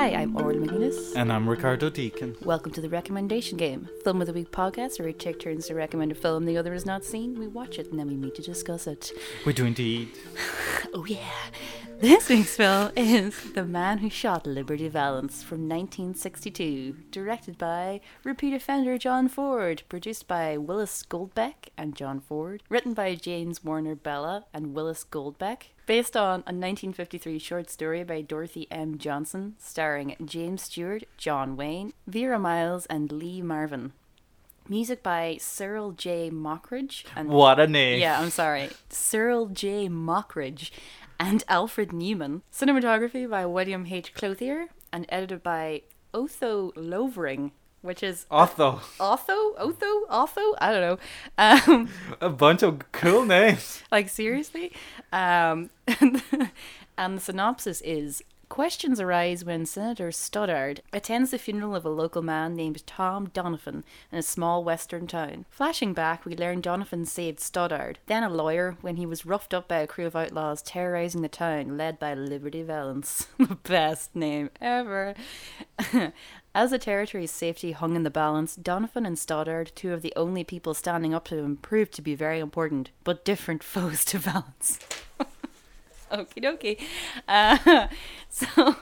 Hi, I'm Orla McGuinness. And I'm Ricardo Deakin. Welcome to the Recommendation Game, Film of the Week podcast where we take turns to recommend a film the other has not seen. We watch it and then we meet to discuss it. We do indeed. Oh, yeah. This week's film is The Man Who Shot Liberty Valance from 1962, directed by repeat offender John Ford, produced by Willis Goldbeck and John Ford, written by James Warner Bellah and Willis Goldbeck, based on a 1953 short story by Dorothy M. Johnson, starring James Stewart, John Wayne, Vera Miles, and Lee Marvin. Music by Cyril J. Mockridge. And What a name. yeah, I'm sorry. Cyril J. Mockridge and Alfred Newman. Cinematography by William H. Clothier and edited by Otho Lovering, which is Otho. Otho? Otho? Otho? I don't know. Um, A bunch of cool names. like, seriously? Um, and the synopsis is Questions arise when Senator Stoddard attends the funeral of a local man named Tom Donovan in a small western town. Flashing back, we learn Donovan saved Stoddard, then a lawyer, when he was roughed up by a crew of outlaws terrorizing the town, led by Liberty Valance. the best name ever. As the territory's safety hung in the balance, Donovan and Stoddard, two of the only people standing up to him, proved to be very important, but different foes to Valance. Okie dokie. Uh, so,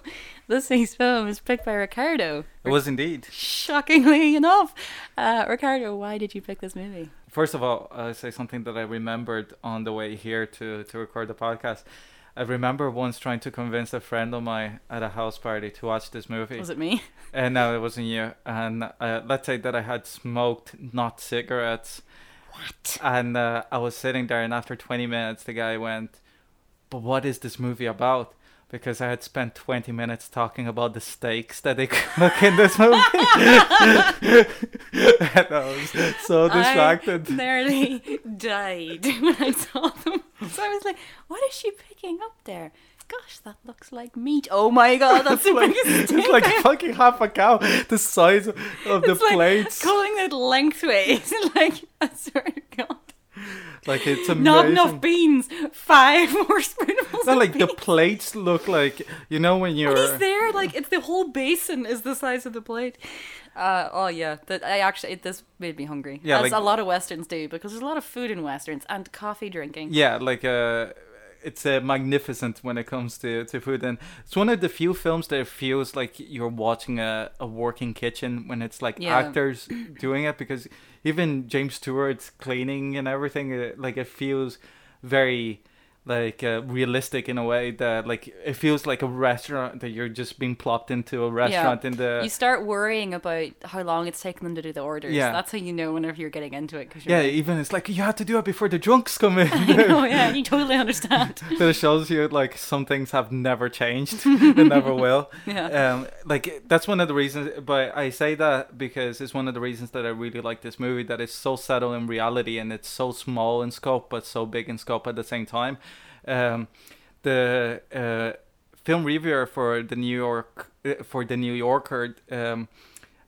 this week's film is picked by Ricardo. It was indeed. Shockingly enough. Uh, Ricardo, why did you pick this movie? First of all, I'll say something that I remembered on the way here to, to record the podcast. I remember once trying to convince a friend of mine at a house party to watch this movie. Was it me? And no, it wasn't you. And uh, let's say that I had smoked not cigarettes. What? And uh, I was sitting there, and after 20 minutes, the guy went, But what is this movie about? Because I had spent 20 minutes talking about the steaks that they cook in this movie. and I was so distracted. I nearly died when I saw them. So I was like, what is she picking up there? Gosh, that looks like meat. Oh my god, that's the like, it's like fucking half a cow, the size of the It's like plates. Calling it lengthways. like, I swear to God. Like it's amazing. Not enough beans. Five more spoonfuls. Not like the plates look like you know when you're. And he's there, like it's the whole basin is the size of the plate. Uh, oh yeah, that I actually it, this made me hungry. Yeah, as like- a lot of westerns do, because there's a lot of food in westerns and coffee drinking. Yeah, like uh, it's uh, magnificent when it comes to, to food, and it's one of the few films that feels like you're watching a, a working kitchen when it's like Yeah. actors doing it because even James Stewart's cleaning and everything, like it feels very like uh, realistic in a way that like it feels like a restaurant that you're just being plopped into a restaurant in the you start worrying about how long it's taking them to do the orders. Yeah. that's how you know whenever you're getting into it. Cause yeah like, even it's like you have to do it before the drunks come in I know, yeah, you totally understand. that it shows you like some things have never changed and never will. Yeah. Um, like that's one of the reasons. But I say that because it's one of the reasons that I really like this movie. That it's so settled in reality and it's so small in scope, but so big in scope at the same time. Um, the uh, film reviewer for the New York uh, for the New Yorker um,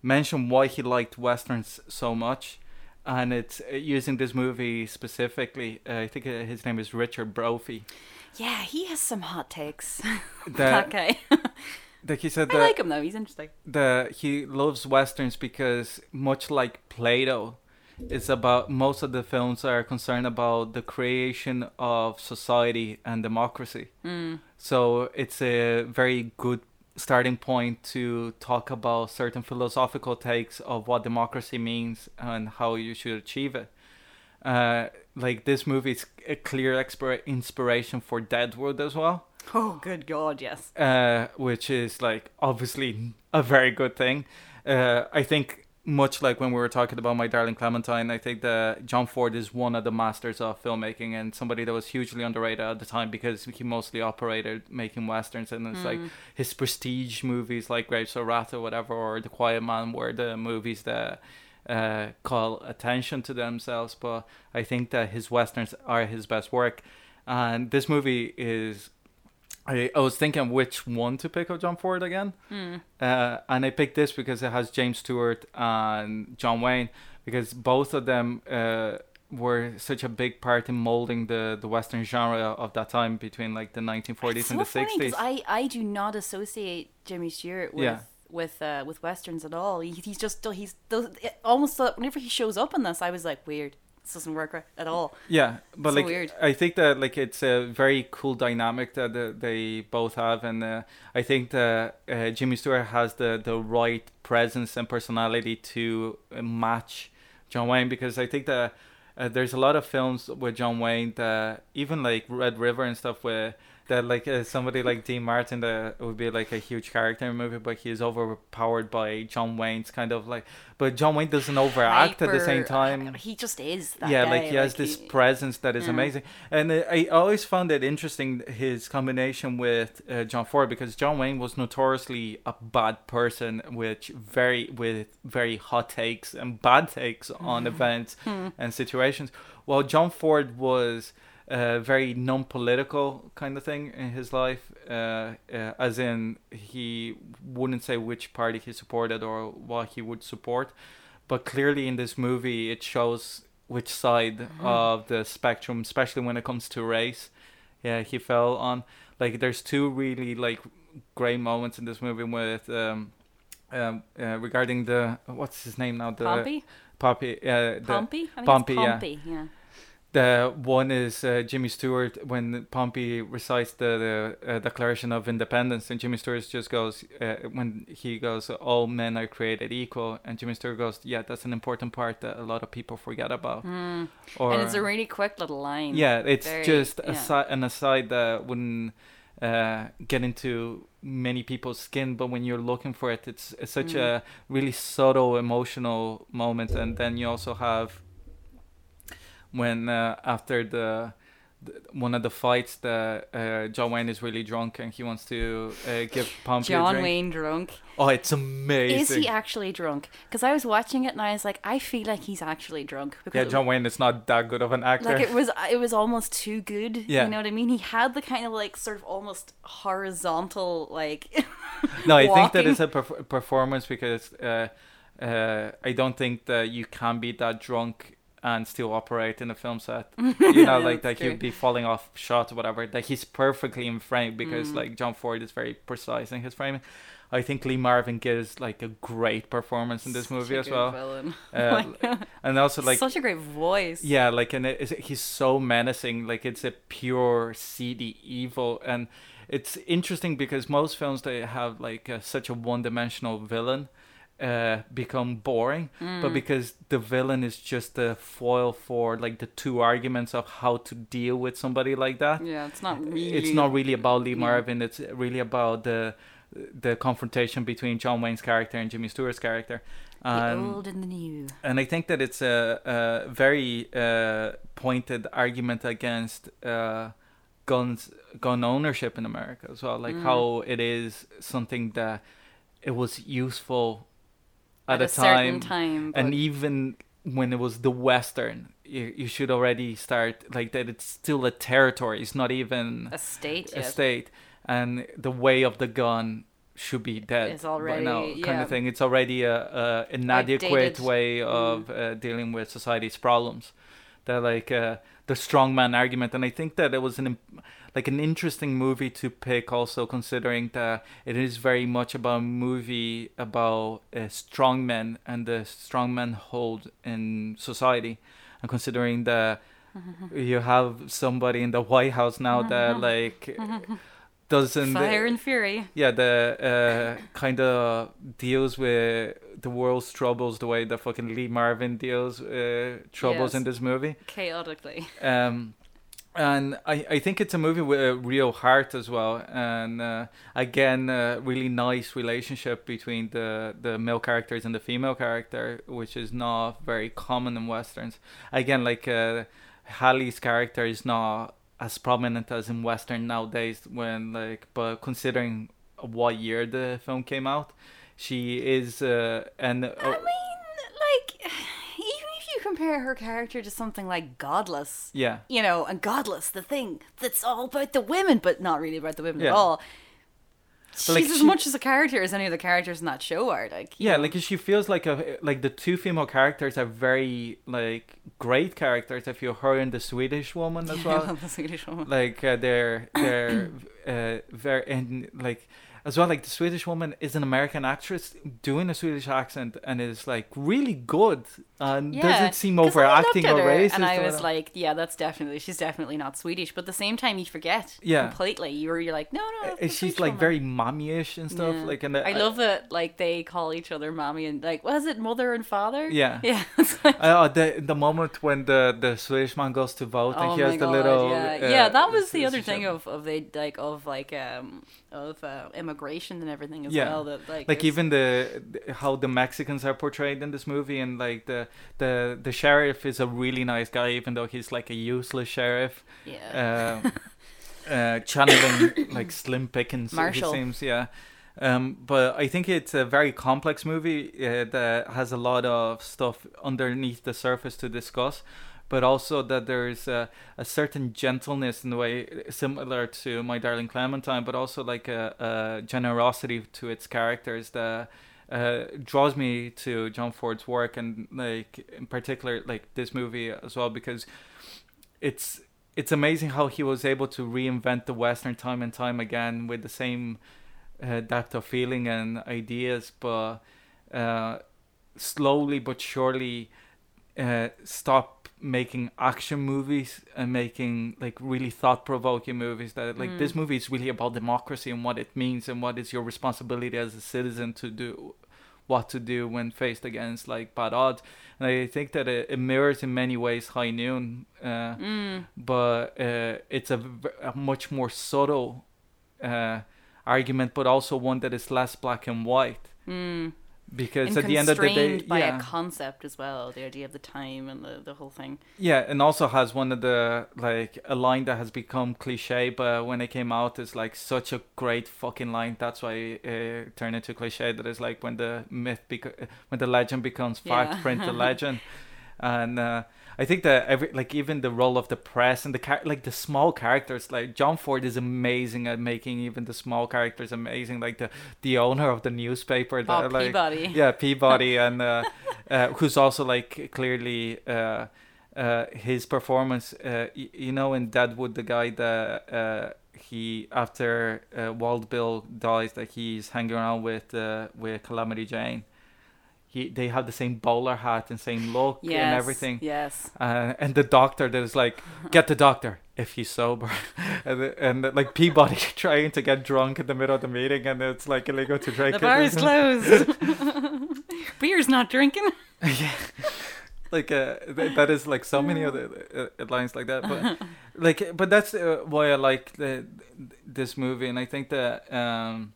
mentioned why he liked westerns so much. And it's uh, using this movie specifically. Uh, I think uh, his name is Richard Brophy. yeah, he has some hot takes. that That- Like he said I that like him though. He's interesting. the he loves westerns because much like Plato, it's about most of the films are concerned about the creation of society and democracy. So it's a very good starting point to talk about certain philosophical takes of what democracy means and how you should achieve it. Uh, like this movie is a clear expir- inspiration for Deadwood as well Oh, good God, yes. uh, which is like obviously a very good thing. Uh, I think much like when we were talking about my darling Clementine, I think that John Ford is one of the masters of filmmaking and somebody that was hugely underrated at the time because he mostly operated making westerns. And it's like his prestige movies like Grapes of Wrath or whatever or The Quiet Man were the movies that uh, call attention to themselves. But I think that his westerns are his best work, and this movie is I, I was thinking which one to pick of John Ford again. Uh, and I picked this because it has James Stewart and John Wayne because both of them uh, were such a big part in molding the the western genre of that time between like the 1940s It's and so the funny 60s. I, I do not associate Jimmy Stewart with Yeah. with uh, with westerns at all. He, he's just he's those almost uh, whenever he shows up in this, I was like weird. This doesn't work right at all. Yeah, but So like weird. I think that like it's a very cool dynamic that uh, they both have, and uh, I think that uh, Jimmy Stewart has the the right presence and personality to uh, match John Wayne because I think that uh, there's a lot of films with John Wayne that even like Red River and stuff where that like uh, somebody like Dean Martin that would be like a huge character in a movie, but he is overpowered by John Wayne's kind of like, but John Wayne doesn't overact at the same time He just is. That yeah guy, like he has this he- presence that is Yeah. amazing and uh, i always found it interesting his combination with uh, john ford because john wayne was notoriously a bad person which very with very hot takes and bad takes on events and situations while john ford was uh, very non-political kind of thing in his life, uh, uh, as in he wouldn't say which party he supported or what he would support, but clearly in this movie it shows which side of the spectrum, especially when it comes to race, yeah, he fell on. Like, there's two really like great moments in this movie with um, um, uh, regarding the what's his name now the Pompey, Poppy, uh, the, Pompey, I Pompey, it's yeah. Pompey, yeah. The one is uh, Jimmy Stewart when Pompey recites the, the uh, Declaration of Independence, and Jimmy Stewart just goes uh, when he goes, "All men are created equal," and Jimmy Stewart goes, "Yeah, that's an important part that a lot of people forget about." Mm. Or and it's a really quick little line. yeah, it's Very- just yeah. an aside that wouldn't uh, get into many people's skin, but when you're looking for it, it's, it's such Mm. a really subtle emotional moment. And then you also have when uh, after the, the one of the fights, the uh, John Wayne is really drunk and he wants to uh, give Pompey John drink. Wayne drunk. Oh, it's amazing. Is he actually drunk? Because I was watching it and I was like, I feel like he's actually drunk. Because yeah, John Wayne is not that good of an actor. like it was it was almost too good Yeah. you know what i mean he had the kind of like sort of almost horizontal like No, I think that it's a perf- performance because uh, uh, I don't think that you can be that drunk and still operate in a film set. You know, like that true. he'd be falling off shot or whatever. That he's perfectly in frame because Mm. like John Ford is very precise in his framing. I think Lee Marvin gives like a great performance in this Such movie as well, uh, and also like such a great voice yeah, like and it, he's so menacing. Like it's a pure seedy evil, and it's interesting because most films they have like uh, such a one-dimensional villain uh, become boring, Mm. but because the villain is just a foil for like the two arguments of how to deal with somebody like that. yeah it's not really It's not really about Lee yeah. Marvin. It's really about the the confrontation between John Wayne's character and Jimmy Stewart's character. the And- old and the new and I think that it's a, a very uh, pointed argument against uh, guns, gun ownership in America as well. Like Mm. how it is something that it was useful at, a, a, certain time, time and even when it was the Western, you, you should already start like that. It's still a territory. It's not even a state a yes. state, and the way of the gun should be dead It's already- now, kind yeah. of thing. It's already a, a inadequate Outdated. way of uh, dealing with society's problems. That like uh, the strongman argument, and I think that it was an im- like an interesting movie to pick, also considering that it is very much about a movie about uh, strongmen and the strongmen hold in society, and considering that you have somebody in the White House now that like doesn't fire and fury. Yeah the uh, kind of deals with the world's troubles the way that fucking Lee Marvin deals uh, troubles Yes. in this movie. Chaotically. Um and I, I think it's a movie with a real heart as well. And uh, again a really nice relationship between the the male characters and the female character which is not very common in westerns. Again like uh, character is not as prominent as in western nowadays when like but considering what year the film came out she is uh, and uh, i mean like even if you compare her character to something like godless yeah you know, and Godless, the thing that's all about the women, but not really about the women Yeah. at all. she's like, as she- much as a character as any of the characters in that show are. Like Yeah, know. like she feels like a like the two female characters are very like great characters. I feel her and the Swedish woman as I well. the Swedish woman. like uh, they're they're uh, very and like as well like the Swedish woman is an American actress doing a Swedish accent and is like really good and doesn't seem I overacting or racist. And I was whatever. like, yeah, that's definitely she's definitely not Swedish. But at the same time, you forget Yeah. completely. You're you're like, no, no, Uh, she's Swedish like woman. very mommy-ish and stuff Yeah. like and uh, I love that like they call each other mommy and like was it mother and father? Yeah. yeah. Like, Oh, the the moment when the the Swedish man goes to vote oh and he has the little yeah, uh, yeah. That was the other thing of of they like of like um of uh, immigration and everything as Yeah. well. That like like even the how the Mexicans are portrayed in this movie, and like the the the sheriff is a really nice guy, even though he's like a useless sheriff, yeah. uh, uh, channeling like Slim Pickens. Marshall. It seems, yeah. Um, but I think it's a very complex movie uh, that has a lot of stuff underneath the surface to discuss. But also that there's a, a certain gentleness in the way similar to My Darling Clementine, but also like a, a generosity to its characters that uh, draws me to John Ford's work and like in particular like this movie as well because it's it's amazing how he was able to reinvent the western time and time again with the same uh, depth of feeling and ideas but uh, slowly but surely uh, stop making action movies and making like really thought-provoking movies that like this movie is really about democracy and what it means and what is your responsibility as a citizen to do what to do when faced against like bad odds and i think that it, it mirrors in many ways high noon uh, Mm. but uh, it's a much more subtle uh, argument but also one that is less black and white Mm. Because at the end of the day by yeah a concept as well, the idea of the time and the, the whole thing. Yeah, and also has one of the like a line that has become cliche, but when it came out, it's like such a great fucking line. That's why it uh, turned into cliche. That is like when the myth, beco- when the legend becomes fact, Yeah. print the legend. And uh, I think that every like even the role of the press and the char- like the small characters, like John Ford is amazing at making even the small characters amazing. Like the the owner of the newspaper, Oh, that, like, Peabody. yeah peabody and uh, uh, who's also like clearly uh, uh, his performance uh, y- you know in deadwood the guy that uh, he after uh, Wild Bill dies that he's hanging around with uh, with Calamity Jane he they have the same bowler hat and same look Yes, and everything Yes. uh, and the doctor that is like get the doctor if he's sober and, and like Peabody trying to get drunk in the middle of the meeting and it's like illegal to drink The bar is closed. Beer's not drinking. yeah like uh, th- that is like so many other uh, lines like that but like but that's uh, why i like the, this movie and i think that um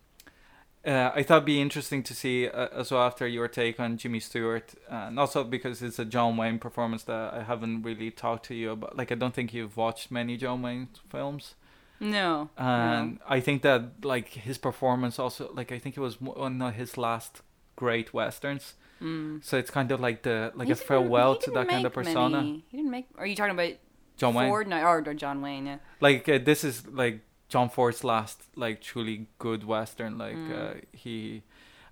uh, I thought it'd be interesting to see uh, as well after your take on Jimmy Stewart, uh, and also because it's a John Wayne performance that I haven't really talked to you about. Like I don't think you've watched many John Wayne films, No. and I think that like his performance also like I think it was one of his last great westerns. Mm. So it's kind of like the like He a farewell to that kind of persona. many- He didn't make. Are you talking about John Wayne. Ford? No, or, or John Wayne. Yeah. Like uh, this is like John Ford's last like truly good western. Like Mm. uh, he,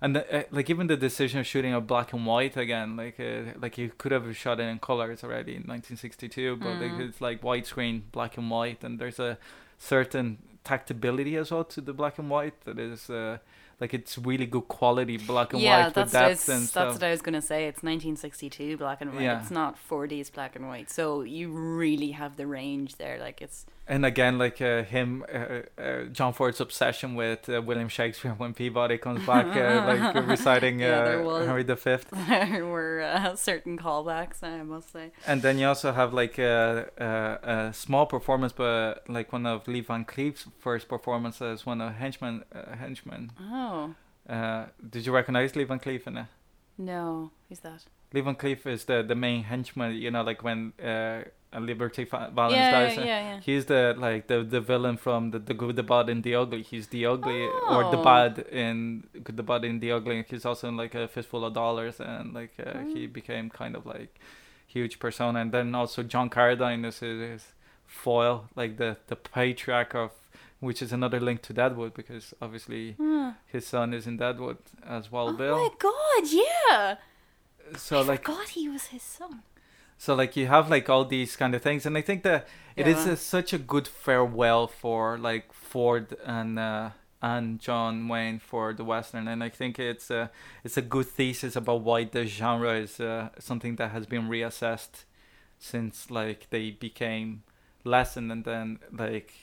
and the, uh, like even the decision of shooting a black and white again. Like uh, like he could have shot it in colors already in 1962, but like Mm. it's like widescreen black and white, and there's a certain tactability as well to the black and white that is. Uh, like it's really good quality black and yeah, white with that's what I was, that's stuff. what I was gonna say. It's 1962 black and white. Yeah. It's not 40s black and white. So you really have the range there. Like it's and again like uh, him uh, uh, john ford's obsession with uh, william shakespeare when peabody comes back uh, like reciting Yeah, uh, was- henry v there were uh, certain callbacks. I must say. and then you also have like a, small performance but like one of lee van cleef's first performances one of henchman uh, henchman Oh uh, did you recognize lee van cleef in it no, who's that? lee van cleef is the, the main henchman you know like when uh, liberty Fa- valance yeah, dies yeah, yeah, yeah. He's the like the the villain from the the good, the bad, and the ugly. He's the ugly or the Oh. bad in good, the bad, and the ugly. He's also in like a fistful of dollars, and like uh, he Mm. became kind of like huge persona. And then also John Carradine is his, his foil, like the the patriarch of which is another link to Deadwood because obviously his son is in Deadwood as well, oh Bill. my god, yeah. So I like God, he was his son. So like you have like all these kind of things, and I think that it is Yeah. a, such a good farewell for like Ford and uh, and John Wayne for the western, and I think it's a it's a good thesis about why the genre is uh, something that has been reassessed since like they became lessened and then like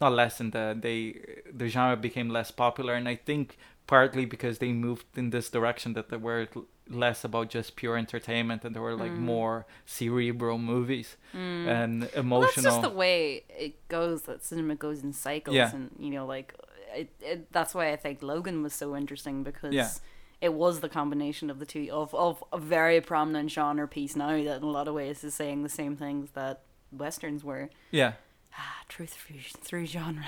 not lessened uh, they the genre became less popular and I think partly because they moved in this direction that they were less about just pure entertainment and there were like Mm. more cerebral movies Mm. and Well, emotional that's just the way it goes. That cinema goes in cycles, Yeah. and you know, like it, it. That's why I think Logan was so interesting because Yeah. it was the combination of the two of of a very prominent genre piece now that in a lot of ways is saying the same things that westerns were. yeah Ah, truth through, through genre.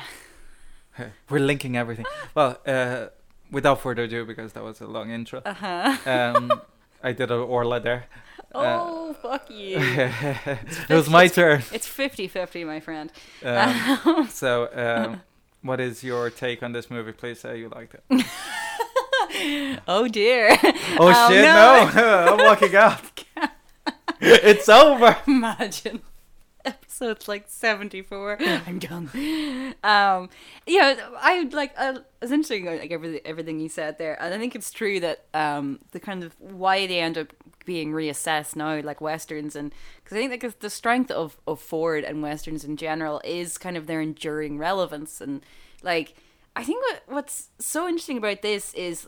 we're linking everything well uh without further ado because that was a long intro Uh huh. um I did an Orla there Oh fuck you! it was my turn It's 50-50, my friend. um, so um what is your take on this movie please say you liked it Oh dear. Oh, Oh, shit, no. no! I'm walking out. it's over. Imagine. Episode's like 74. I'm done. Um, yeah, I like, uh, it's interesting, like everything, everything you said there. And I think it's true that um, the kind of why they end up being reassessed now, like Westerns, and because I think like the strength of, of Ford and Westerns in general is kind of their enduring relevance. And like, I think what, what's so interesting about this is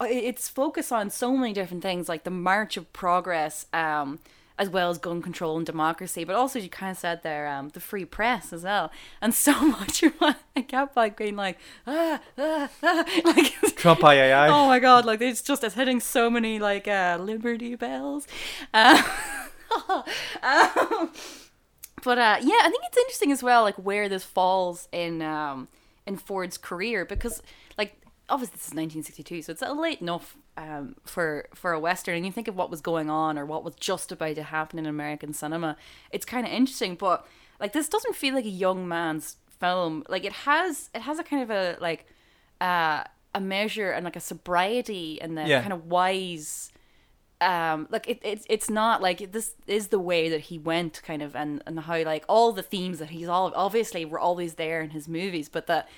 uh, it's focused on so many different things like the march of progress um as well as gun control and democracy but also as you kind of said there um the free press as well and so much i kept like being like ah, ah, ah like Trump III. oh my god like it's just it's hitting so many like uh liberty bells uh, um, but uh yeah i think it's interesting as well like where this falls in um in ford's career because like obviously this is 1962 so it's a late enough um for for a western and you think of what was going on or what was just about to happen in american cinema it's kind of interesting but like this doesn't feel like a young man's film like it has it has a kind of a like uh a measure and like a sobriety and the Yeah. kind of wise um like it, it it's not like this is the way that he went kind of and and how like all the themes that he's all obviously were always there in his movies but that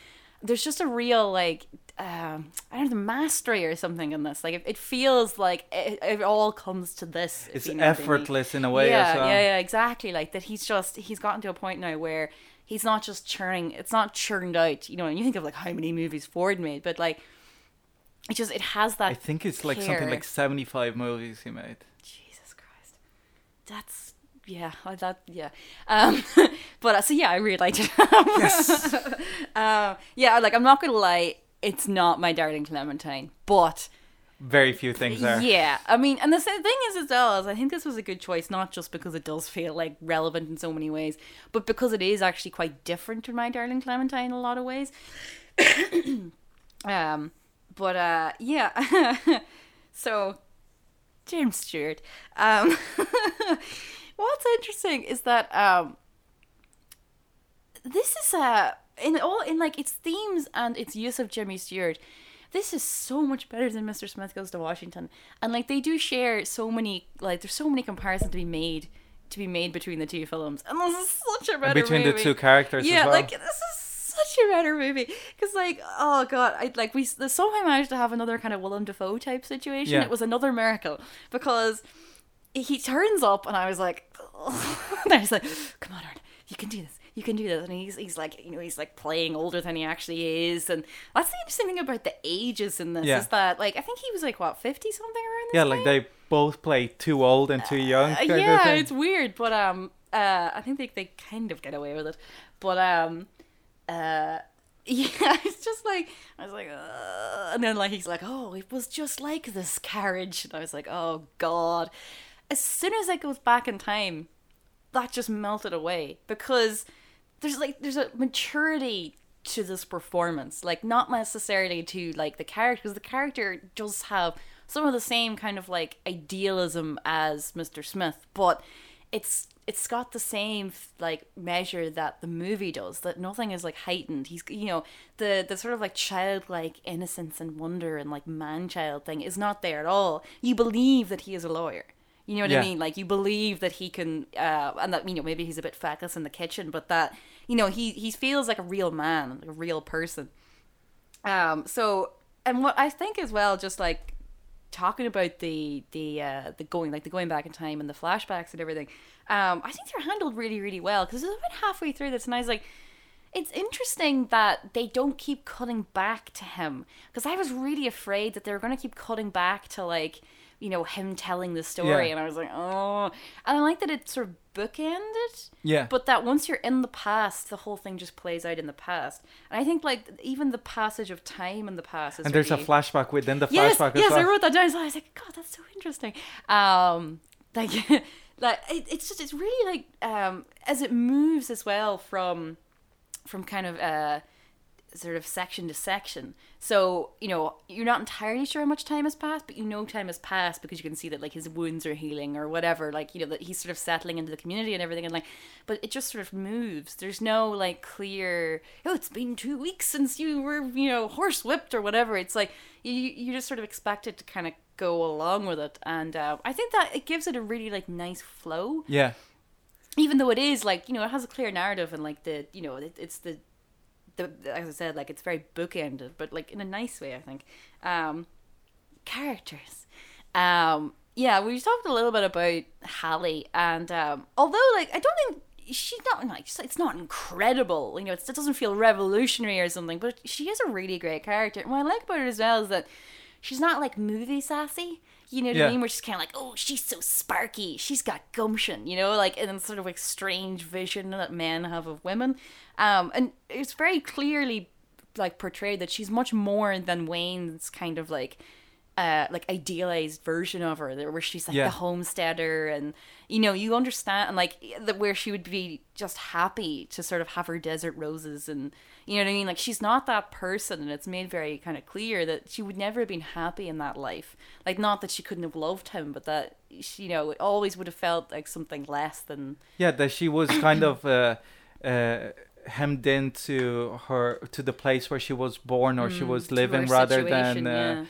there's just a real like um i don't know the mastery or something in this like it, it feels like it, it all comes to this It's you know what I mean. effortless in a way yeah well. yeah yeah exactly like that he's just he's gotten to a point now where he's not just churning it's not churned out you know and you think of like how many movies ford made but like it just it has that I think it's like something like 75 movies he made. Jesus Christ. That's yeah, that yeah. Um but uh, so yeah, I really liked it. Yes. uh, yeah, like I'm not gonna lie, it's not my darling Clementine, but Very few things are. yeah, I mean, and the thing is as well is I think this was a good choice, not just because it does feel like relevant in so many ways, but because it is actually quite different to my darling Clementine in a lot of ways. um, but uh, yeah, so James Stewart. Um, what's interesting is that um, this is uh, in all in like its themes and its use of Jimmy Stewart. This is so much better than Mr. Smith Goes to Washington, and like they do share so many like there's so many comparisons to be made to be made between the two films, and this is such a better movie. Between the two characters Yeah, as well. like this is such a better movie because like oh god, I like we somehow managed to have another kind of Willem Dafoe type situation. Yeah. It was another miracle because he turns up and I was like, and I was like, come on, Aaron, you can do this. You can do this, and he's he's like you know he's like playing older than he actually is, and that's the interesting thing about the ages in this Yeah. is that like I think he was like what fifty something around this yeah, like they both play too old and too young. Uh, yeah, it's weird, but um, uh, I think they they kind of get away with it, but um, uh, yeah, it's just like I was like, uh, and then like he's like, oh, it was just like this carriage, and I was like, oh god. As soon as I goes back in time, that just melted away because there's like there's a maturity to this performance like not necessarily to like the character because the character does have some of the same kind of like idealism as mr smith but it's it's got the same like measure that the movie does that nothing is like heightened. He's you know the the sort of like childlike innocence and wonder and like man child thing is not there at all. You believe that he is a lawyer you know what Yeah. i mean like you believe that he can uh and that you know maybe he's a bit feckless in the kitchen but that you know he he feels like a real man like a real person um so and what i think as well just like talking about the the uh the going like the going back in time and the flashbacks and everything um i think they're handled really really well because it's about halfway through this, and I was like it's interesting that they don't keep cutting back to him because i was really afraid that they were going to keep cutting back to like you know him telling the story Yeah. and i was like oh and i like that it sort of bookended Yeah. but that once you're in the past the whole thing just plays out in the past and i think like even the passage of time in the past is and there's a really- flashback within the yes, flashback as yes, well. I wrote that down. So I was like, God, that's so interesting. Um, like, like it, it's just it's really like um as it moves as well from from kind of uh sort of section to section. So you know you're not entirely sure how much time has passed, but you know time has passed because you can see that like his wounds are healing or whatever. Like you know that he's sort of settling into the community and everything, and like, but it just sort of moves. There's no like clear. Oh, it's been two weeks since you were you know horse whipped or whatever. It's like you you just sort of expect it to kind of go along with it, and uh, I think that it gives it a really like nice flow Yeah. even though it is like you know it has a clear narrative and like the you know it, it's the the as I said like it's very bookended but like in a nice way I think. Um characters. Um yeah we talked a little bit about Hallie and um although like I don't think she's not like it's not incredible you know it's, it doesn't feel revolutionary or something but she is a really great character. And what I like about her as well is that she's not like movie sassy you know what Yeah. I mean? Where she's kind of like oh she's so sparky she's got gumption you know like and sort of like strange vision that men have of women um and it's very clearly like portrayed that she's much more than Wayne's kind of like uh like idealized version of her there where she's like Yeah. the homesteader and you know you understand and like that where she would be just happy to sort of have her desert roses and you know what I mean like she's not that person and it's made very kind of clear that she would never have been happy in that life like not that she couldn't have loved him but that she, you know it always would have felt like something less than Yeah, that she was kind of uh, uh, hemmed into her to the place where she was born or she was Mm, living rather than uh, yeah.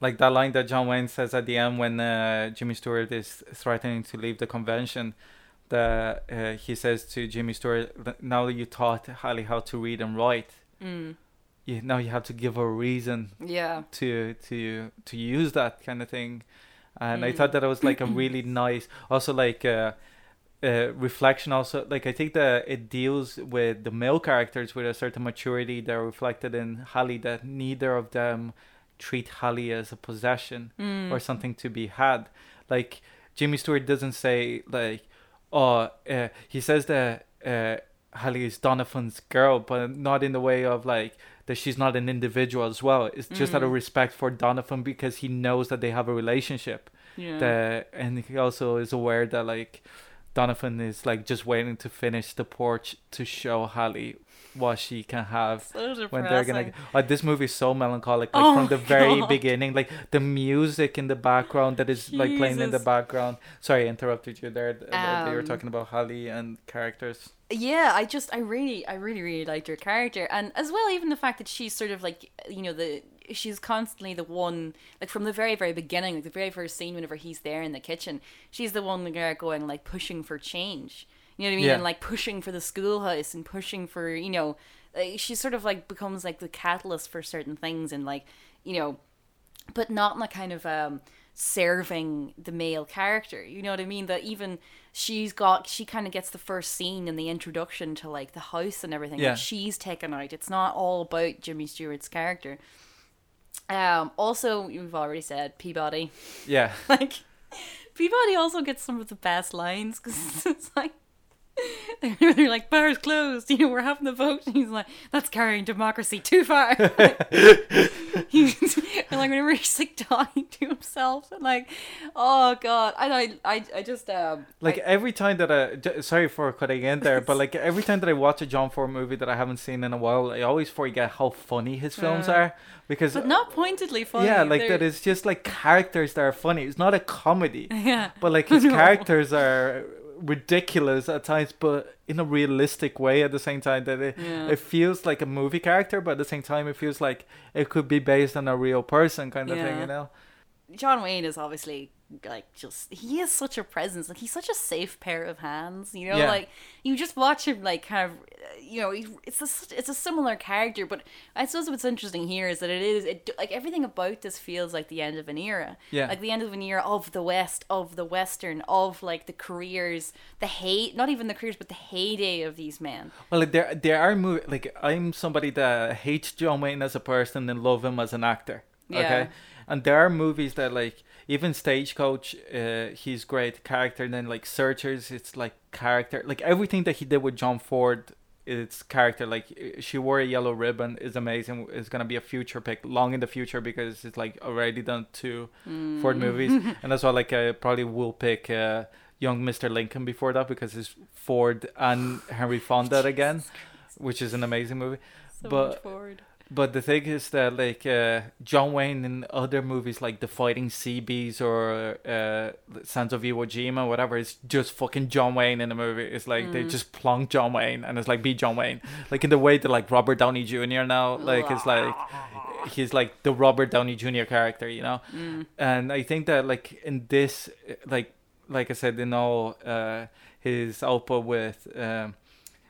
like that line that John Wayne says at the end when uh, Jimmy Stewart is threatening to leave the convention. That uh, he says to Jimmy Stewart, "Now that you taught Hallie how to read and write, Mm. you, now you have to give her a reason yeah to to to use that kind of thing and i Mm. thought that it was like a really nice also like uh, reflection also like i think that it deals with the male characters with a certain maturity that are reflected in Hallie that neither of them treat Hallie as a possession Mm. or something to be had like jimmy stewart doesn't say like oh uh, he says that uh is donovan's girl but not in the way of like that she's not an individual as well it's just out of Mm. respect for donovan because he knows that they have a relationship yeah that and he also is aware that like donovan is like just waiting to finish the porch to show Hallie what she can have so when they're gonna like this movie is so melancholic like Oh from the very God. beginning like the music in the background that is like playing in the background. Sorry i interrupted you there th- that you were Um, talking about Hallie and characters. Yeah i just i really i really really liked her character. And as well even the fact that she's sort of like you know the she's constantly the one like from the very very beginning like the very first scene whenever he's there in the kitchen she's the one there going like pushing for change. You know what i mean? Yeah. and like pushing for the schoolhouse and pushing for you know like, she sort of like becomes like the catalyst for certain things and like you know but not in a kind of um serving the male character. You know what i mean? That even she's got she kind of gets the first scene in the introduction to like the house and everything Yeah. that she's taken out. It's not all about jimmy stewart's character um also we've already said peabody. Yeah. Like peabody also gets some of the best lines because it's like they're like bars closed you know we're having the vote and he's like that's carrying democracy too far he's, and like whenever he's like talking to himself and like oh god I I I, I just um like I- every time that I. sorry for cutting in there, but like every time that I watch a John Ford movie that I haven't seen in a while, I always forget how funny his films Uh, are because but not pointedly funny yeah, like that is just like characters that are funny. It's not a comedy, yeah but like his No. characters are ridiculous at times, but in a realistic way at the same time. That it, Yeah. it feels like a movie character, but at the same time, it feels like it could be based on a real person, kind of thing. You know? John Wayne is obviously like just he is such a presence like he's such a safe pair of hands you know Yeah. like you just watch him like kind of you know it's a it's a similar character but I suppose what's interesting here is that it is it like everything about this feels like the end of an era Yeah. like the end of an era of the west of the western of like the careers the hate not even the careers but the heyday of these men Well, like, there there are movies like I'm somebody that hates John Wayne as a person and love him as an actor. Yeah. Okay, and there are movies that like even Stagecoach, uh, he's great character. And then like Searchers, it's like character. Like everything that he did with John Ford, it's character. Like she wore a yellow ribbon is amazing. It's gonna be a future pick, long in the future because it's like already done two Ford movies, and that's why like I probably will pick. Uh, Young Mr. Lincoln before that because it's Ford and Henry Fonda again, which is an amazing movie. so But- But the thing is that like uh, John Wayne in other movies like The Fighting Seabees or uh, Sands of Iwo Jima, whatever, it's just fucking John Wayne in the movie. It's like they just plonk John Wayne and it's like be John Wayne. Like in the way that like Robert Downey Jr. now, like it's like he's like the Robert Downey Jr. character, you know. And I think that like in this, like like I said, you know, uh, his output with. Um,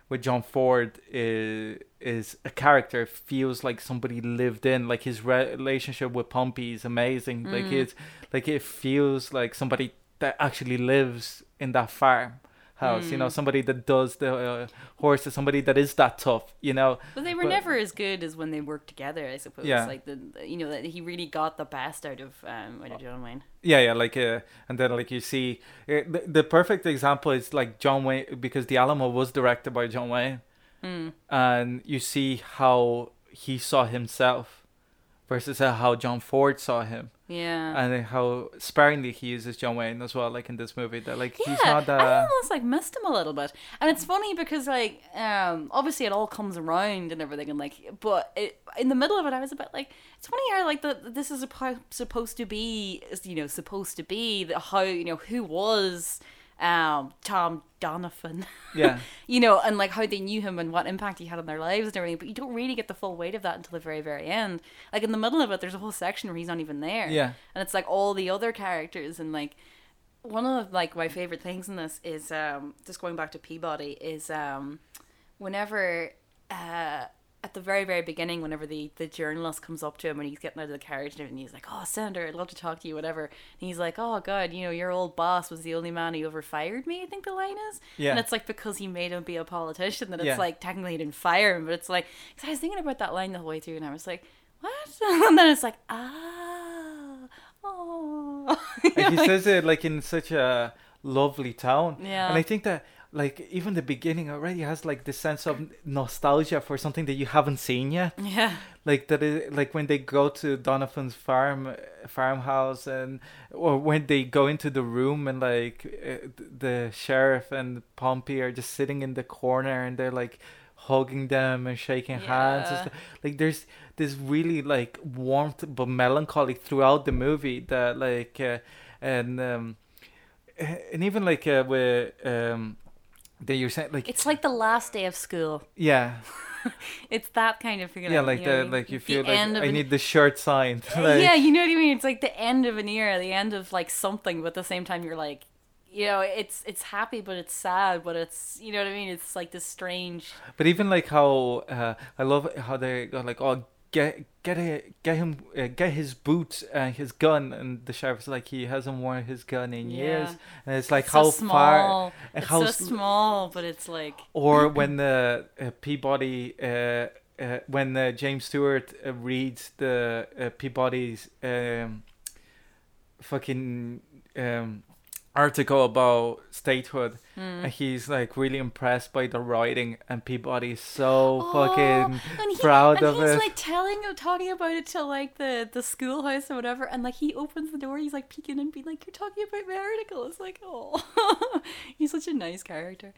with John Ford is is a character feels like somebody lived in like his re- relationship with Pompey is amazing like mm. it's like it feels like somebody that actually lives in that farm house you know somebody that does the uh, horses somebody that is that tough you know But they were But- never as good as when they worked together, I suppose. Yeah. Like the, you know that he really got the best out of um out of John Wayne. yeah yeah like uh, and then like you see uh, the, the perfect example is like John Wayne because the Alamo was directed by John Wayne and you see how he saw himself versus uh, how John Ford saw him Yeah. and how sparingly he uses John Wayne as well like in this movie that like yeah, he's not that. I uh, almost like missed him a little bit, and it's funny because like um obviously it all comes around and everything, and like but it, in the middle of it I was a bit like it's funny how like the this is suppo- supposed to be you know supposed to be the, how you know who was um Tom Donovan yeah you know, and like how they knew him and what impact he had on their lives and everything. But you don't really get the full weight of that until the very, very end. Like in the middle of it, there's a whole section where he's not even there. Yeah. and it's like all the other characters and like one of like my favorite things in this is um just going back to Peabody is um whenever uh at the very very beginning whenever the the journalist comes up to him and he's getting out of the carriage and everything he's like oh senator i'd love to talk to you whatever and he's like oh god you know your old boss was the only man who ever fired me i think the line is Yeah. and it's like because he made him be a politician that it's Yeah. like technically he didn't fire him but it's like cause i was thinking about that line the whole way through and i was like what and then it's like ah oh like he says it like in such a lovely tone Yeah. and i think that like even the beginning already has like this sense of nostalgia for something that you haven't seen yet yeah like that is like when they go to Donovan's farm farmhouse and or when they go into the room and like uh, the sheriff and Pompey are just sitting in the corner and they're like hugging them and shaking hands and Yeah. stuff. like there's this really like warmth but melancholy throughout the movie that like uh, and um and even like uh, with um that you're saying like it's like the last day of school yeah it's that kind of feeling yeah like you know, that like you the feel like end I an- need the shirt signed like, yeah, you know what I mean. It's like the end of an era, the end of like something, but at the same time, you're like, you know, it's it's happy, but it's sad, but it's you know what I mean. It's like this strange. But even like how uh, I love how they go like, oh, get get a, get him uh, get his boots and his gun, and the sheriff's like he hasn't worn his gun in years, and it's like It's how so far small. and It's how so small, but it's like or when the uh, Peabody. Uh, uh, when uh, James Stewart uh, reads the uh, Peabody's um, fucking um, article about statehood, Hmm. and he's like really impressed by the writing, and Peabody's so fucking Oh, and he, proud and of he's it. like telling him, talking about it to like the the schoolhouse or whatever, and like he opens the door, he's like peeking and being like, "You're talking about my article." It's like, oh, he's such a nice character.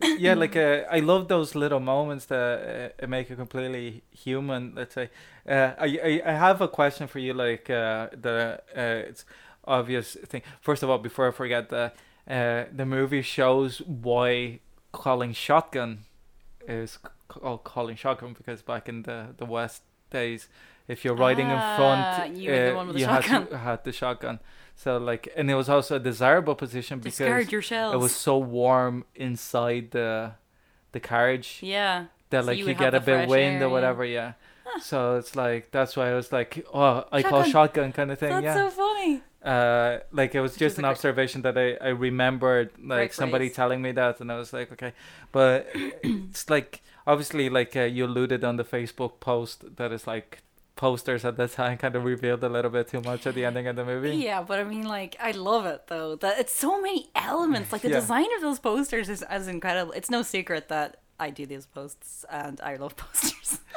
yeah, like uh, I love those little moments that uh, make it completely human. Let's say, uh, I, I I have a question for you. Like uh, the uh, it's obvious thing. First of all, before I forget, the uh, the movie shows why calling shotgun is called calling shotgun because back in the the West days, if you're riding Ah, in front, you were the uh, one with the you had, to, had the shotgun. So like, and it was also a desirable position because Discard your shells. it was so warm inside the the carriage yeah. that So like you you, get a bit wind air, or yeah. whatever. Yeah. So it's like that's why I was like, oh, I call Shotgun. shotgun kind of thing. That's yeah. so funny. Uh, like it was Which just an observation that I I remembered like somebody phrase. telling me that, and I was like, okay, but it's like obviously like uh, you alluded on the Facebook post that is like posters at that time kind of revealed a little bit too much at the ending of the movie. Yeah, but I mean, like, I love it though. That it's so many elements. Like the Yeah. design of those posters is as incredible. It's no secret that I do these posts and I love posters.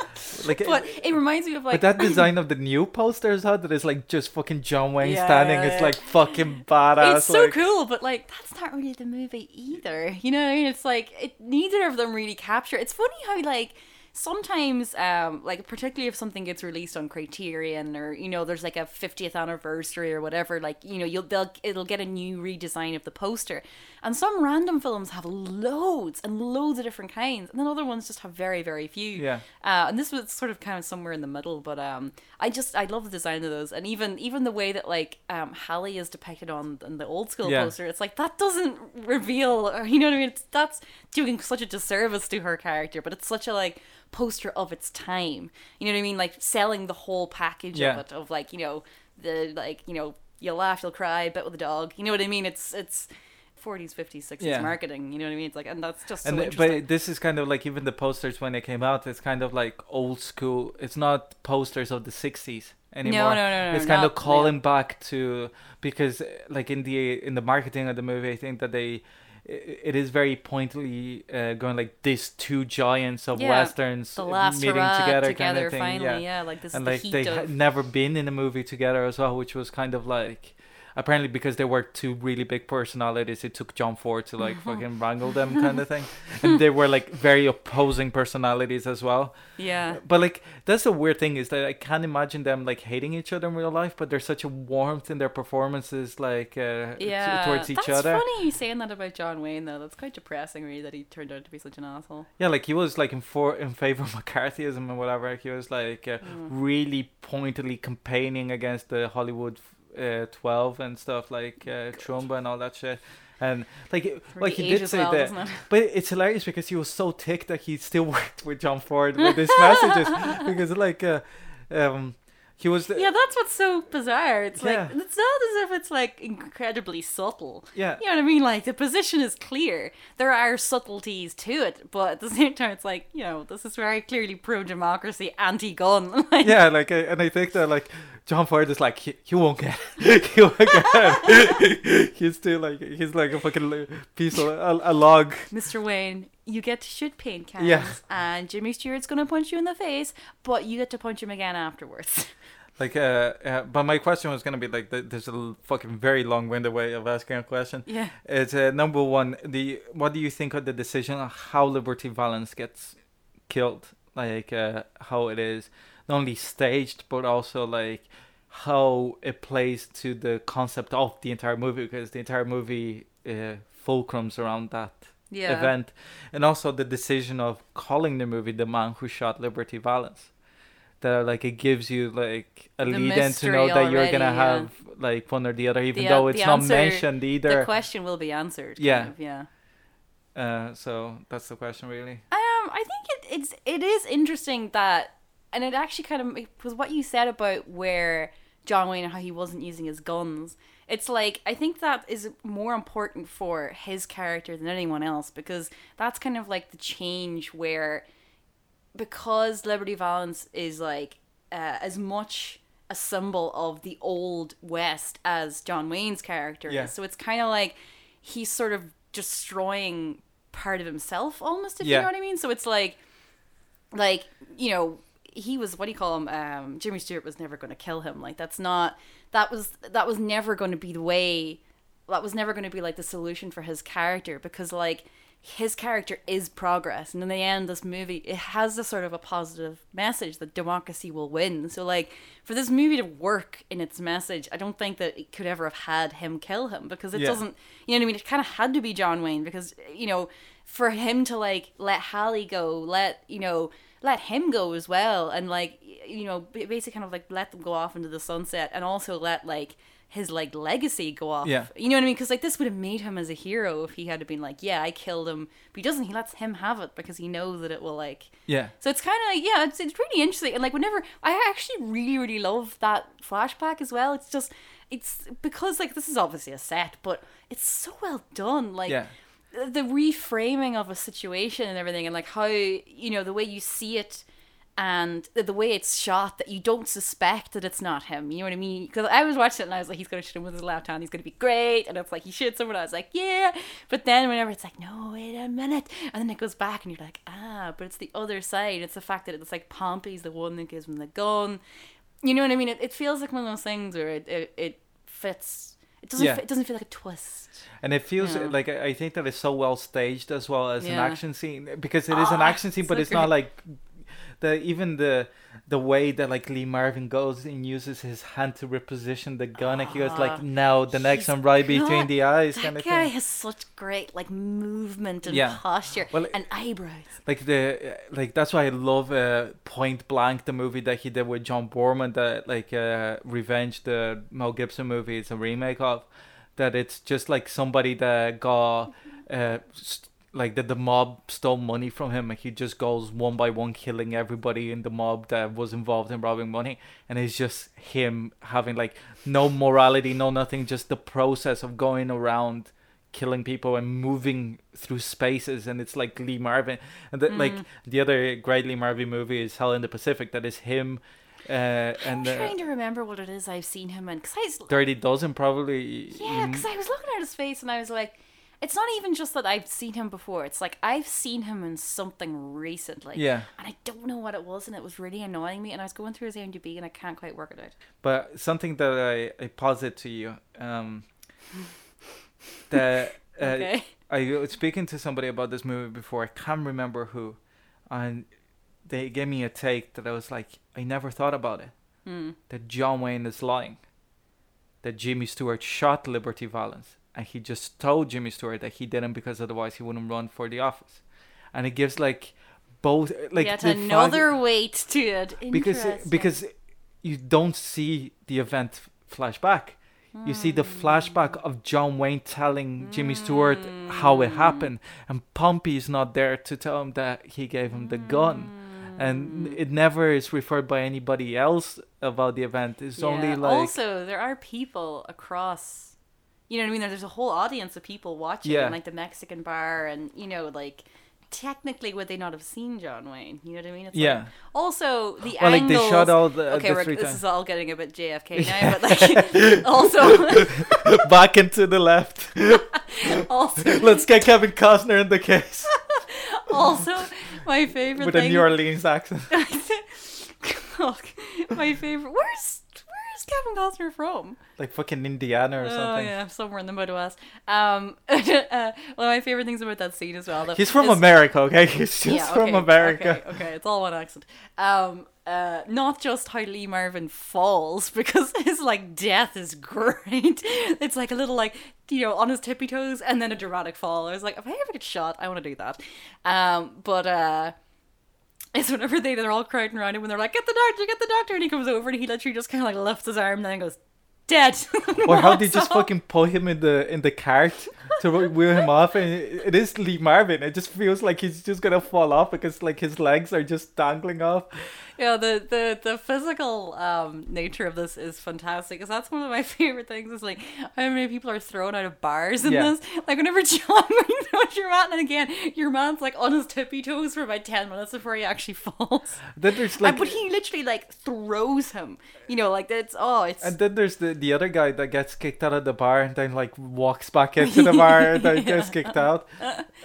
Like, but it reminds me of like but that design of the new posters had that is like just fucking John Wayne Yeah, standing. yeah, It's like fucking badass. it's so like, cool, but like that's not really the movie either. You know what I mean? It's like it neither of them really capture. It's funny how like sometimes um like particularly if something gets released on Criterion or you know there's like a 50th anniversary or whatever like you know you'll they'll it'll get a new redesign of the poster and some random films have loads and loads of different kinds and then other ones just have very very few Yeah. uh, and this was sort of kind of somewhere in the middle but um i just i love the design of those and even even the way that like um hallie is depicted on, on the old school Yeah. poster it's like that doesn't reveal or you know what i mean it's, that's doing such a disservice to her character but it's such a like poster of its time. You know what i mean? Like selling the whole package Yeah. of it of like you know the like you know you'll laugh you'll cry bet with a dog. You know what i mean? It's it's 40s 50s 60s Yeah. marketing. You know what i mean? It's like and that's just so and the- interesting. but this is kind of like even the posters when they came out it's kind of like old school. It's not posters of the 60s anymore. no, no, no, it's kind not- of calling back to because like in the in the marketing of the movie i think that they it is very pointedly uh, going like these two giants of Yeah, westerns the last meeting together, together, kind of thing finally yeah yeah, like this and like they of had never been in a movie together as well which was kind of like apparently because they were two really big personalities it took john ford to like fucking wrangle them kind of thing and they were like very opposing personalities as well yeah but like that's the weird thing is that i can't imagine them like hating each other in real life but there's such a warmth in their performances like uh, t- yeah towards each other. that's other funny you saying that about john wayne though that's quite depressing really that he turned out to be such an asshole Yeah, like he was like in for in favor of McCarthyism and whatever. He was like uh, Mm. really pointedly campaigning against the Hollywood uh, Twelve and stuff like uh, Trumbo and all that shit. And like, it- like he did say well, that, it? but it's hilarious because he was so ticked that he still worked with John Ford with his messages because like, uh, um, he was the, yeah that's what's so bizarre it's Yeah. like it's not as if it's like incredibly subtle yeah. you know what I mean? Like the position is clear. There are subtleties to it, but at the same time, it's like you know this is very clearly pro-democracy, anti-gun. like, Yeah, like, and I think that like John Ford is like he, he won't get, it. he won't get. it. he's still like he's like a fucking piece of a, a log. Mr. Wayne, you get to shoot paint cans, Yeah. and Jimmy Stewart's gonna punch you in the face, but you get to punch him again afterwards. Like, uh, uh, but my question was gonna be like, th- there's a fucking very long-winded way of asking a question. yeah. It's uh, number one. The what do you think of the decision of how Liberty Valance gets killed? Like uh, how it is not only staged but also like how it plays to the concept of the entire movie because the entire movie uh, fulcrums around that Yeah. event, and also the decision of calling the movie "The Man Who Shot Liberty Valance." That like it gives you like a The lead in to know that you're gonna yeah. have like one or the other, even The- though it's not answer- mentioned either. The question will be answered. kind Yeah. of, yeah. Uh, so that's the question, really. Um, I think it, it's it is interesting that, and it actually kind of was what you said about where John Wayne and how he wasn't using his guns. It's like I think that is more important for his character than anyone else because that's kind of like the change where because Liberty Valance is like uh, as much a symbol of the old West as John Wayne's character Yeah. is. So it's kind of like he's sort of destroying part of himself almost, if Yeah. you know what I mean. So it's like, like you know, he was what do you call him? Um, Jimmy Stewart was never going to kill him. Like that's not that was that was never going to be the way. That was never going to be like the solution for his character because like his character is progress and in the end this movie it has a sort of a positive message that democracy will win so like for this movie to work in its message i don't think that it could ever have had him kill him because it Yeah. doesn't you know what i mean it kind of had to be john wayne because you know for him to like let hallie go let you know let him go as well and like you know basically kind of like let them go off into the sunset and also let like his like legacy go off Yeah. you know what I mean? Because like this would have made him as a hero if he had been like, yeah, I killed him, but he doesn't. He lets him have it because he knows that it will like. Yeah. So it's kind of like yeah, it's it's really interesting. And like whenever I actually really really love that flashback as well. It's just it's because like this is obviously a set, but it's so well done. Like Yeah. The reframing of a situation and everything, and like how you know the way you see it. And the, the way it's shot, that you don't suspect that it's not him. You know what I mean? Because I was watching it and I was like, he's going to shoot him with his left hand. He's going to be great. And it's like, he shoots someone. I was like, yeah. But then whenever it's like, no, wait a minute. And then it goes back and you're like, ah, but it's the other side. It's the fact that it's like Pompey's the one that gives him the gun. You know what I mean? It, it feels like one of those things where it, it, it fits. It doesn't, Yeah. fit, it doesn't feel like a twist. And it feels Yeah. like I think that it's so well staged as well as an action scene because it is an Ah, action scene, but so it's not like the even the the way that like Lee Marvin goes and uses his hand to reposition the gun, and he goes Ah, like now the next one right between the eyes That kind of guy thing. has such great like movement and Yeah. posture Well, and eyebrows. Like the like that's why I love uh, Point Blank, the movie that he did with John Boorman, that like uh, Revenge, the Mel Gibson movie. It's a remake of that. It's just like somebody that got uh, st- like that the mob stole money from him, and he just goes one by one killing everybody in the mob that was involved in robbing money, and it's just him having like no morality, no nothing, just the process of going around killing people and moving through spaces. And it's like Lee Marvin. And the, like Mm. the other great Lee Marvin movie is Hell in the Pacific that is him uh, I'm and uh, trying to remember what it is I've seen him in because I was, Dirty Dozen probably. Yeah, because I was looking at his face and I was like, it's not even just that I've seen him before. It's like I've seen him in something recently. yeah And I don't know what it was, and it was really annoying me. And I was going through his IMDb, and I can't quite work it out. but something that I, I posit to you um that uh, Okay. I was speaking to somebody about this movie before I can't remember who and they gave me a take that I was like I never thought about it Hmm. that John Wayne is lying. That Jimmy Stewart shot Liberty Valance and he just told Jimmy Stewart that he didn't because otherwise he wouldn't run for the office. And it gives like both like Yet another weight to it. because because you don't see the event flashback. You see the flashback hmm. of John Wayne telling Jimmy Stewart how it hmm. happened, and Pompey is not there to tell him that he gave him the gun, and hmm. it never is referred by anybody else about the event. It's only like also there are people across you know what I mean there's a whole audience of people watching Yeah. in, like the Mexican bar and you know like technically would they not have seen John Wayne you know what I mean it's Yeah. like, also the well, like angles they shot all the, okay the this is all getting a bit JFK now but like also back and to the left. also Let's get Kevin Costner in the case also my favorite with a New Orleans accent. my favorite where's where's Kevin Costner from like fucking Indiana or Oh something. yeah, somewhere in the Midwest. Um, uh, one of my favorite things about that scene as well. Though, He's from is- America, okay? He's just yeah, from America. Okay, okay, it's all one accent. Um, uh, not just how Lee Marvin falls because his like death is great. It's like a little like you know on his tippy toes and then a dramatic fall. I was like, if I ever get shot, I want to do that. Um, but uh. It's whenever they they're all crowding around him when they're like, "Get the doctor, get the doctor!" and he comes over and he literally just kind of like lifts his arm and then goes, "Dead." Or how they just fucking put him in the in the cart to wheel him off, and it is Lee Marvin. It just feels like he's just gonna fall off because like his legs are just dangling off. yeah the the the physical um nature of this is fantastic because that's one of my favorite things is like how many people are thrown out of bars in Yeah. this like whenever john throws your man and again your man's like on his tippy toes for about 10 minutes before he actually falls Then there's like, but he literally like throws him you know like it's oh it's and then there's the the other guy that gets kicked out of the bar and then like walks back into the bar then gets kicked out.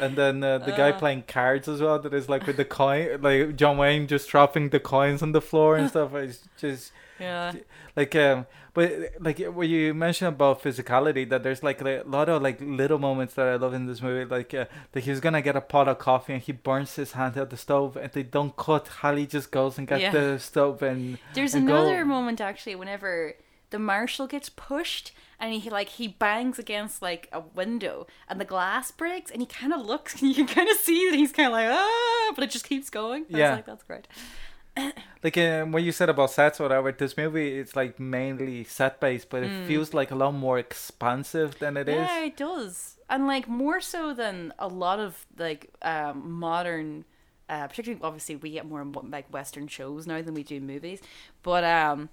And then uh, the guy playing cards as well that is like with the coin, like John Wayne just dropping the coins on the floor and stuff. It's just Yeah. like um but like when you mentioned about physicality that there's like a lot of like little moments that i love in this movie like uh, like he's gonna get a pot of coffee and he burns his hand at the stove and they don't cut hallie just goes and gets Yeah. the stove and There's and another go. moment actually whenever the marshal gets pushed and he like he bangs against like a window and the glass breaks and he kind of looks and you can kind of see that he's kind of like ah but it just keeps going. I Yeah. like that's great. like um, when you said about sets or whatever this movie it's like mainly set based but it feels like a lot more expansive than it is. Hmm. yeah, it does, and like more so than a lot of like um, modern. Uh, particularly, obviously, we get more like Western shows now than we do movies. But um,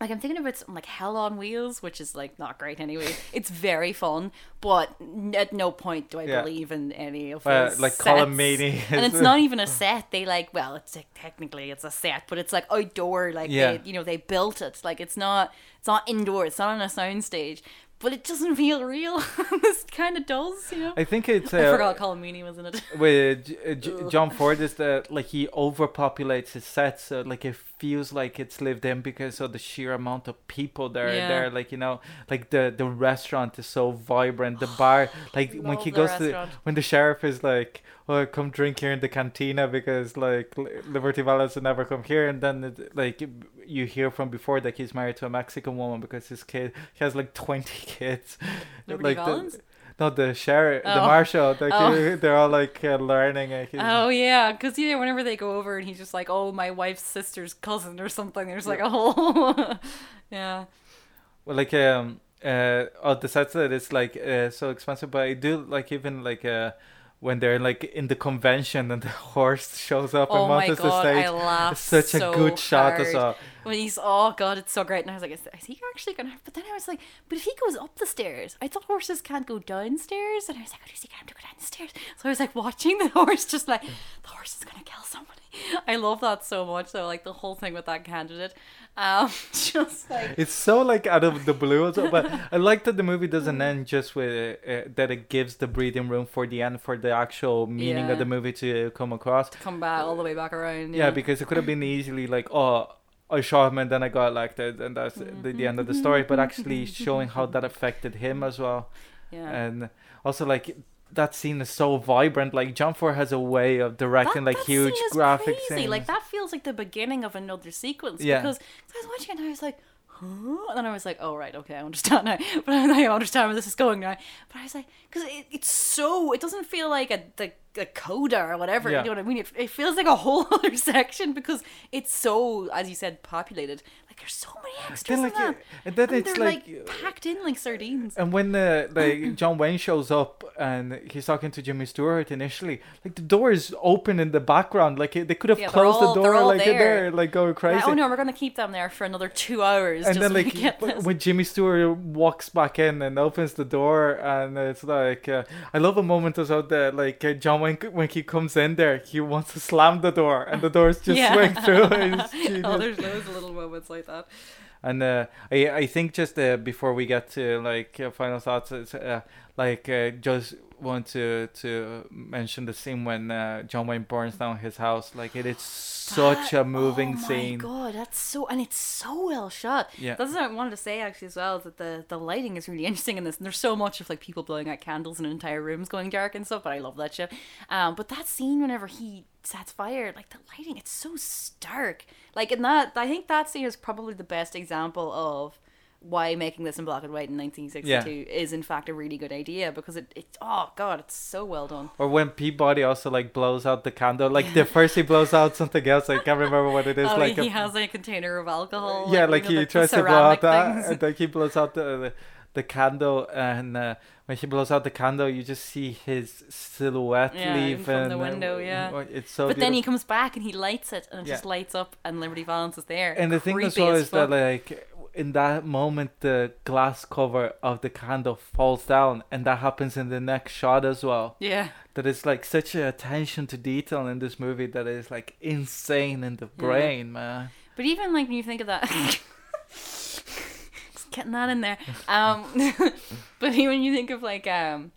like I'm thinking about something like Hell on Wheels, which is like not great anyway. It's very fun, but n- at no point do I Yeah. believe in any of Uh, those like sets. Meaney and it's not even a set. They like well, it's like, technically it's a set, but it's like outdoor. Like Yeah. they, you know, they built it. Like it's not it's not indoor. It's not on a sound stage. But it doesn't feel real. this kind of does, you know. I think it's uh, I forgot Colm Meaney was in it. with J- uh, J- John Ford is that like he overpopulates his sets, so like it feels like it's lived in because of the sheer amount of people there. Yeah. There, like you know, like the the restaurant is so vibrant. The bar, like when he the goes to restaurant. when the sheriff is like, "Oh, come drink here in the cantina because like Liberty Valance will never come here," and then it, like you hear from before that he's married to a Mexican woman because his kid he has like twenty kids. Liberty like Valance? the, no, the sheriff, the Oh. marshal. Like Oh. they're all like uh, learning. He's, Oh yeah, because yeah, whenever they go over and he's just like, "Oh, my wife's sister's cousin" or something. There's like a whole, yeah, Well, like um uh oh the sets that it's like uh, so expensive, but I do like even like uh when they're like in the convention and the horse shows up Oh and mounts the stage. I laughed such so a good shot as hard. well. When he's oh god, it's so great. And I was like, is, is he actually gonna? But then I was like, but if he goes up the stairs, I thought horses can't go downstairs, and I was like, how does he to go down the stairs? So I was like watching the horse, just like the horse is gonna kill somebody. I love that so much. though. like the whole thing with that candidate, um, just like It's so like out of the blue well, but I like that the movie doesn't end just with uh, that it gives the breathing room for the end for the actual meaning Yeah. of the movie to come across. To come back all the way back around. Yeah, because it could have been easily like, oh, I shot him and then I got elected, and that's the, the end of the story. But actually mm-hmm. showing how that affected him as well, yeah. and also like that scene is so vibrant. Like John Ford has a way of directing like that huge scene graphic crazy. scenes. Like that feels like the beginning of another sequence. Yeah. Because 'cause I was watching it and I was like, huh? And then I was like, oh right, okay, I understand now. But I understand where this is going now. But I was like, because it, it's so it doesn't feel like a the a coda or whatever. Yeah. You know what I mean? It, it feels like a whole other section because it's so, as you said, populated. Like there's so many extras Then in that. and then And it's they're like. like, packed in like sardines. and when the like John Wayne shows up and he's talking to Jimmy Stewart initially, like the door is open in the background. Like they could have Yeah, closed all- the door like there. they're like going crazy. Yeah, oh no, we're gonna keep them there for another two hours. and then like when Jimmy Stewart walks back in and opens the door and it's like uh, I love a moment as well that like uh, John Wayne when he comes in there he wants to slam the door and the doors just Yeah. swing through. Oh, there's of little moments like that. And uh, I I think just uh, before we get to like uh, final thoughts, uh, like uh, just want to to mention the scene when uh, John Wayne burns down his house. Like it is such That- a moving oh scene. my god, that's so and it's so well shot. Yeah. That's what I wanted to say actually as well. That the the lighting is really interesting in this, and there's so much of like people blowing out candles and entire rooms going dark and stuff. But I love that shit. Um, but that scene whenever he sets fire, like the lighting, it's so stark. Like in that, I think that scene is probably the best example of why making this in black and white in 1962 is in fact a really good idea because it, it oh god it's so well done Or when Peabody also like blows out the candle, like the first he blows out something else. I can't remember what it is. oh, like he a- has a container of alcohol yeah, you like know, he the- the tries to blow out ceramic that, and then he blows out the the, the candle, and uh, when he blows out the candle, you just see his silhouette Yeah, leave from the and, window, yeah. It's so. but then he comes back and he lights it and it Yeah. just lights up and Liberty Valance is there. and the thing as well is that like in that moment the glass cover of the candle falls down and that happens in the next shot as well yeah. that is like such a attention to detail in this movie that is like insane in the brain man But even like when you think of that getting that in there. Um but even when you think of like um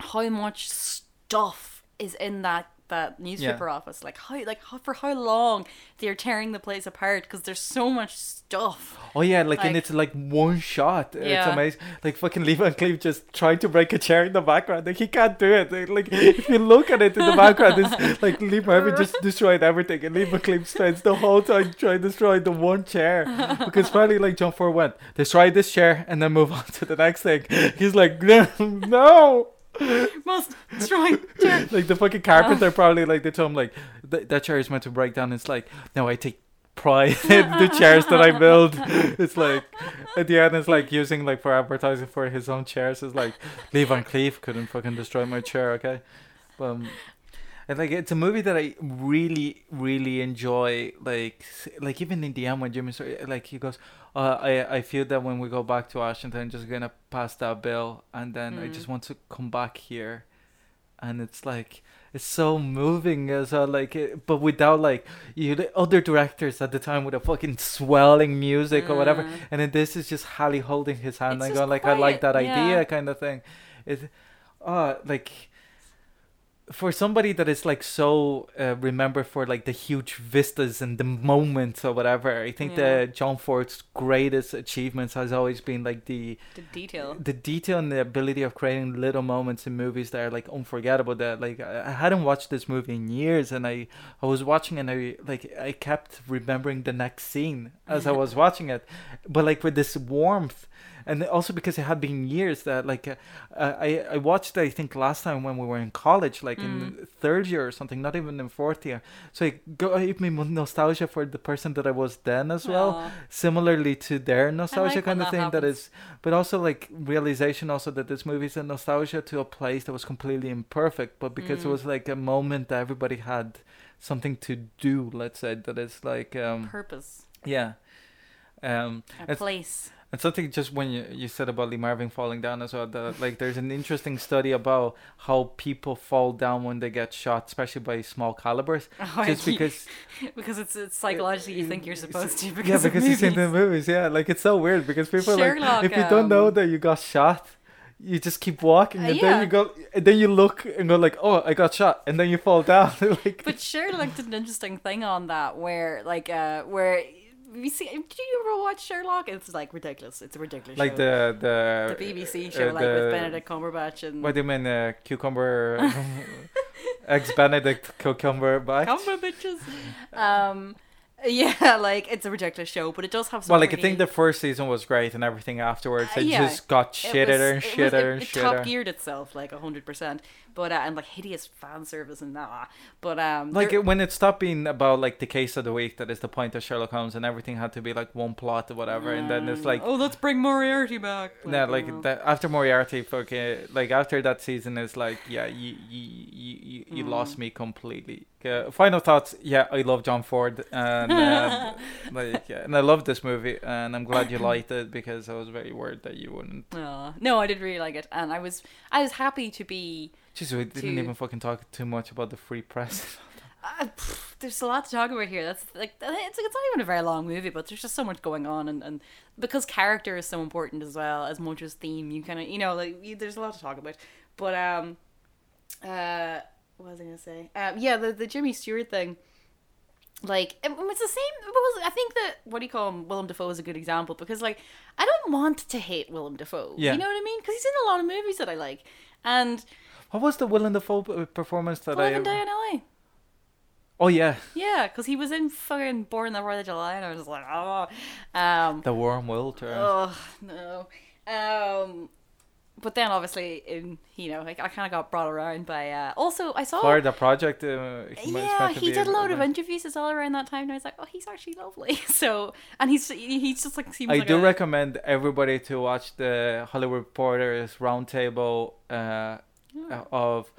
how much stuff is in that that newspaper office. Like how like how, for how long they're tearing the place apart because there's so much stuff. Oh yeah, like, and it's like one shot. It's Yeah. amazing. Like fucking Lee Van Cleef just trying to break a chair in the background. Like he can't do it. Like, like, if you look at it in the background, it's like Lee Marvin just destroyed everything, and Lee Van Cleef spends the whole time trying to destroy the one chair because finally, like John Ford went, destroy this chair and then move on to the next thing. He's like, no. Must try. chair. like the fucking carpenter probably like they told him like th- that chair is meant to break down. It's like no, I take pride in the chairs that I build. It's like at the end, it's like using like for advertising for his own chairs. It's like Lee Van Cleef couldn't fucking destroy my chair, okay? But um, and like it's a movie that I really really enjoy. Like like even in the end when Jimmy like he goes, uh, I I feel that when we go back to Washington, I'm just gonna pass that bill, and then I Mm. just want to come back here, and it's like it's so moving as well. Like, it, but without like you the other directors at the time with a fucking swelling music or whatever, Mm. and then this is just Hallie holding his hand It's and going like, I like quiet, that yeah. idea, kind of thing. It, uh, like for somebody that is like so uh, remembered for like the huge vistas and the moments or whatever i think Yeah. that john ford's greatest achievements has always been like the The detail. the detail and the ability of creating little moments in movies that are like unforgettable that like i I hadn't watched this movie in years and i i was watching and i like i kept remembering the next scene as i was watching it but like with this warmth and also because it had been years that like uh, uh, I I watched I think last time when we were in college like in third year or something not even in fourth year so it gave me nostalgia for the person that I was then as well Aw. similarly to their nostalgia when kind of that thing that happens. is but also like realization also that this movie is a nostalgia to a place that was completely imperfect but because it Mm. was like a moment that everybody had something to do let's say that is like um Purpose. yeah um A place. And something just when you, you said about Lee Marvin falling down as well, that like there's an interesting study about how people fall down when they get shot, especially by small calibers. Oh, just because because it's, it's psychologically you think you're supposed to because yeah, because you've seen the movies. yeah. Like it's so weird because people Sherlock, like if you don't know um, that you got shot, you just keep walking Uh, and then you go and then you look and go like, Oh, I got shot and then you fall down. like But Sherlock did an interesting thing on that where like uh where we see did you ever watch Sherlock? It's like ridiculous. It's a ridiculous like show. the the the BBC uh, show like the- with Benedict Cumberbatch and What do you mean uh, cucumber ex Benedict cucumber back? Cumberbitches. Um yeah, like it's a ridiculous show, but it does have some Well, like I think the first season was great and everything afterwards. Uh, It yeah. just got it shitter and shitter it, and it top geared itself like hundred percent, but uh, and like hideous fan service and that. But um, Like it, when it stopped being about like the case of the week, that is the point of Sherlock Holmes, and everything had to be like one plot or whatever, and then it's like. oh, let's bring Moriarty back. yeah like oh. that after Moriarty, fucking like after that season is like yeah, you you you, you, Mm. lost me completely. Uh, final thoughts, yeah, I love John Ford, and uh, like yeah, and I love this movie, and I'm glad you liked it because I was very worried that you wouldn't. Aw. no, I did really like it, and I was I was happy to be. Jeez, we didn't To- even fucking talk too much about the free press. Uh, pff, there's a lot to talk about here. That's like it's it's not even a very long movie, but there's just so much going on, and, and because character is so important as well as much as theme, you kind of you know like you, there's a lot to talk about. But um, uh, what was I gonna say? Um, yeah, the the Jimmy Stewart thing. Like it's the same. I think that what do you call him? Willem Dafoe is a good example because like I don't want to hate Willem Dafoe. Yeah. You know what I mean? Because he's in a lot of movies that I like, and What was the Willem Dafoe performance that Live I? and Die in LA. Oh yeah, Yeah, because he was in fucking Born the Fourth of July, and I was like, oh, um, the worm will turn. oh no, um, but then obviously, in you know, like I kind of got brought around by. Uh, also, I saw. Florida Project. Uh, yeah, he did a load of interviews as well around that time, and I was like, oh, he's actually lovely. So, and he's he's just like seems I like do a, recommend everybody to watch the Hollywood Reporters roundtable uh, uh, of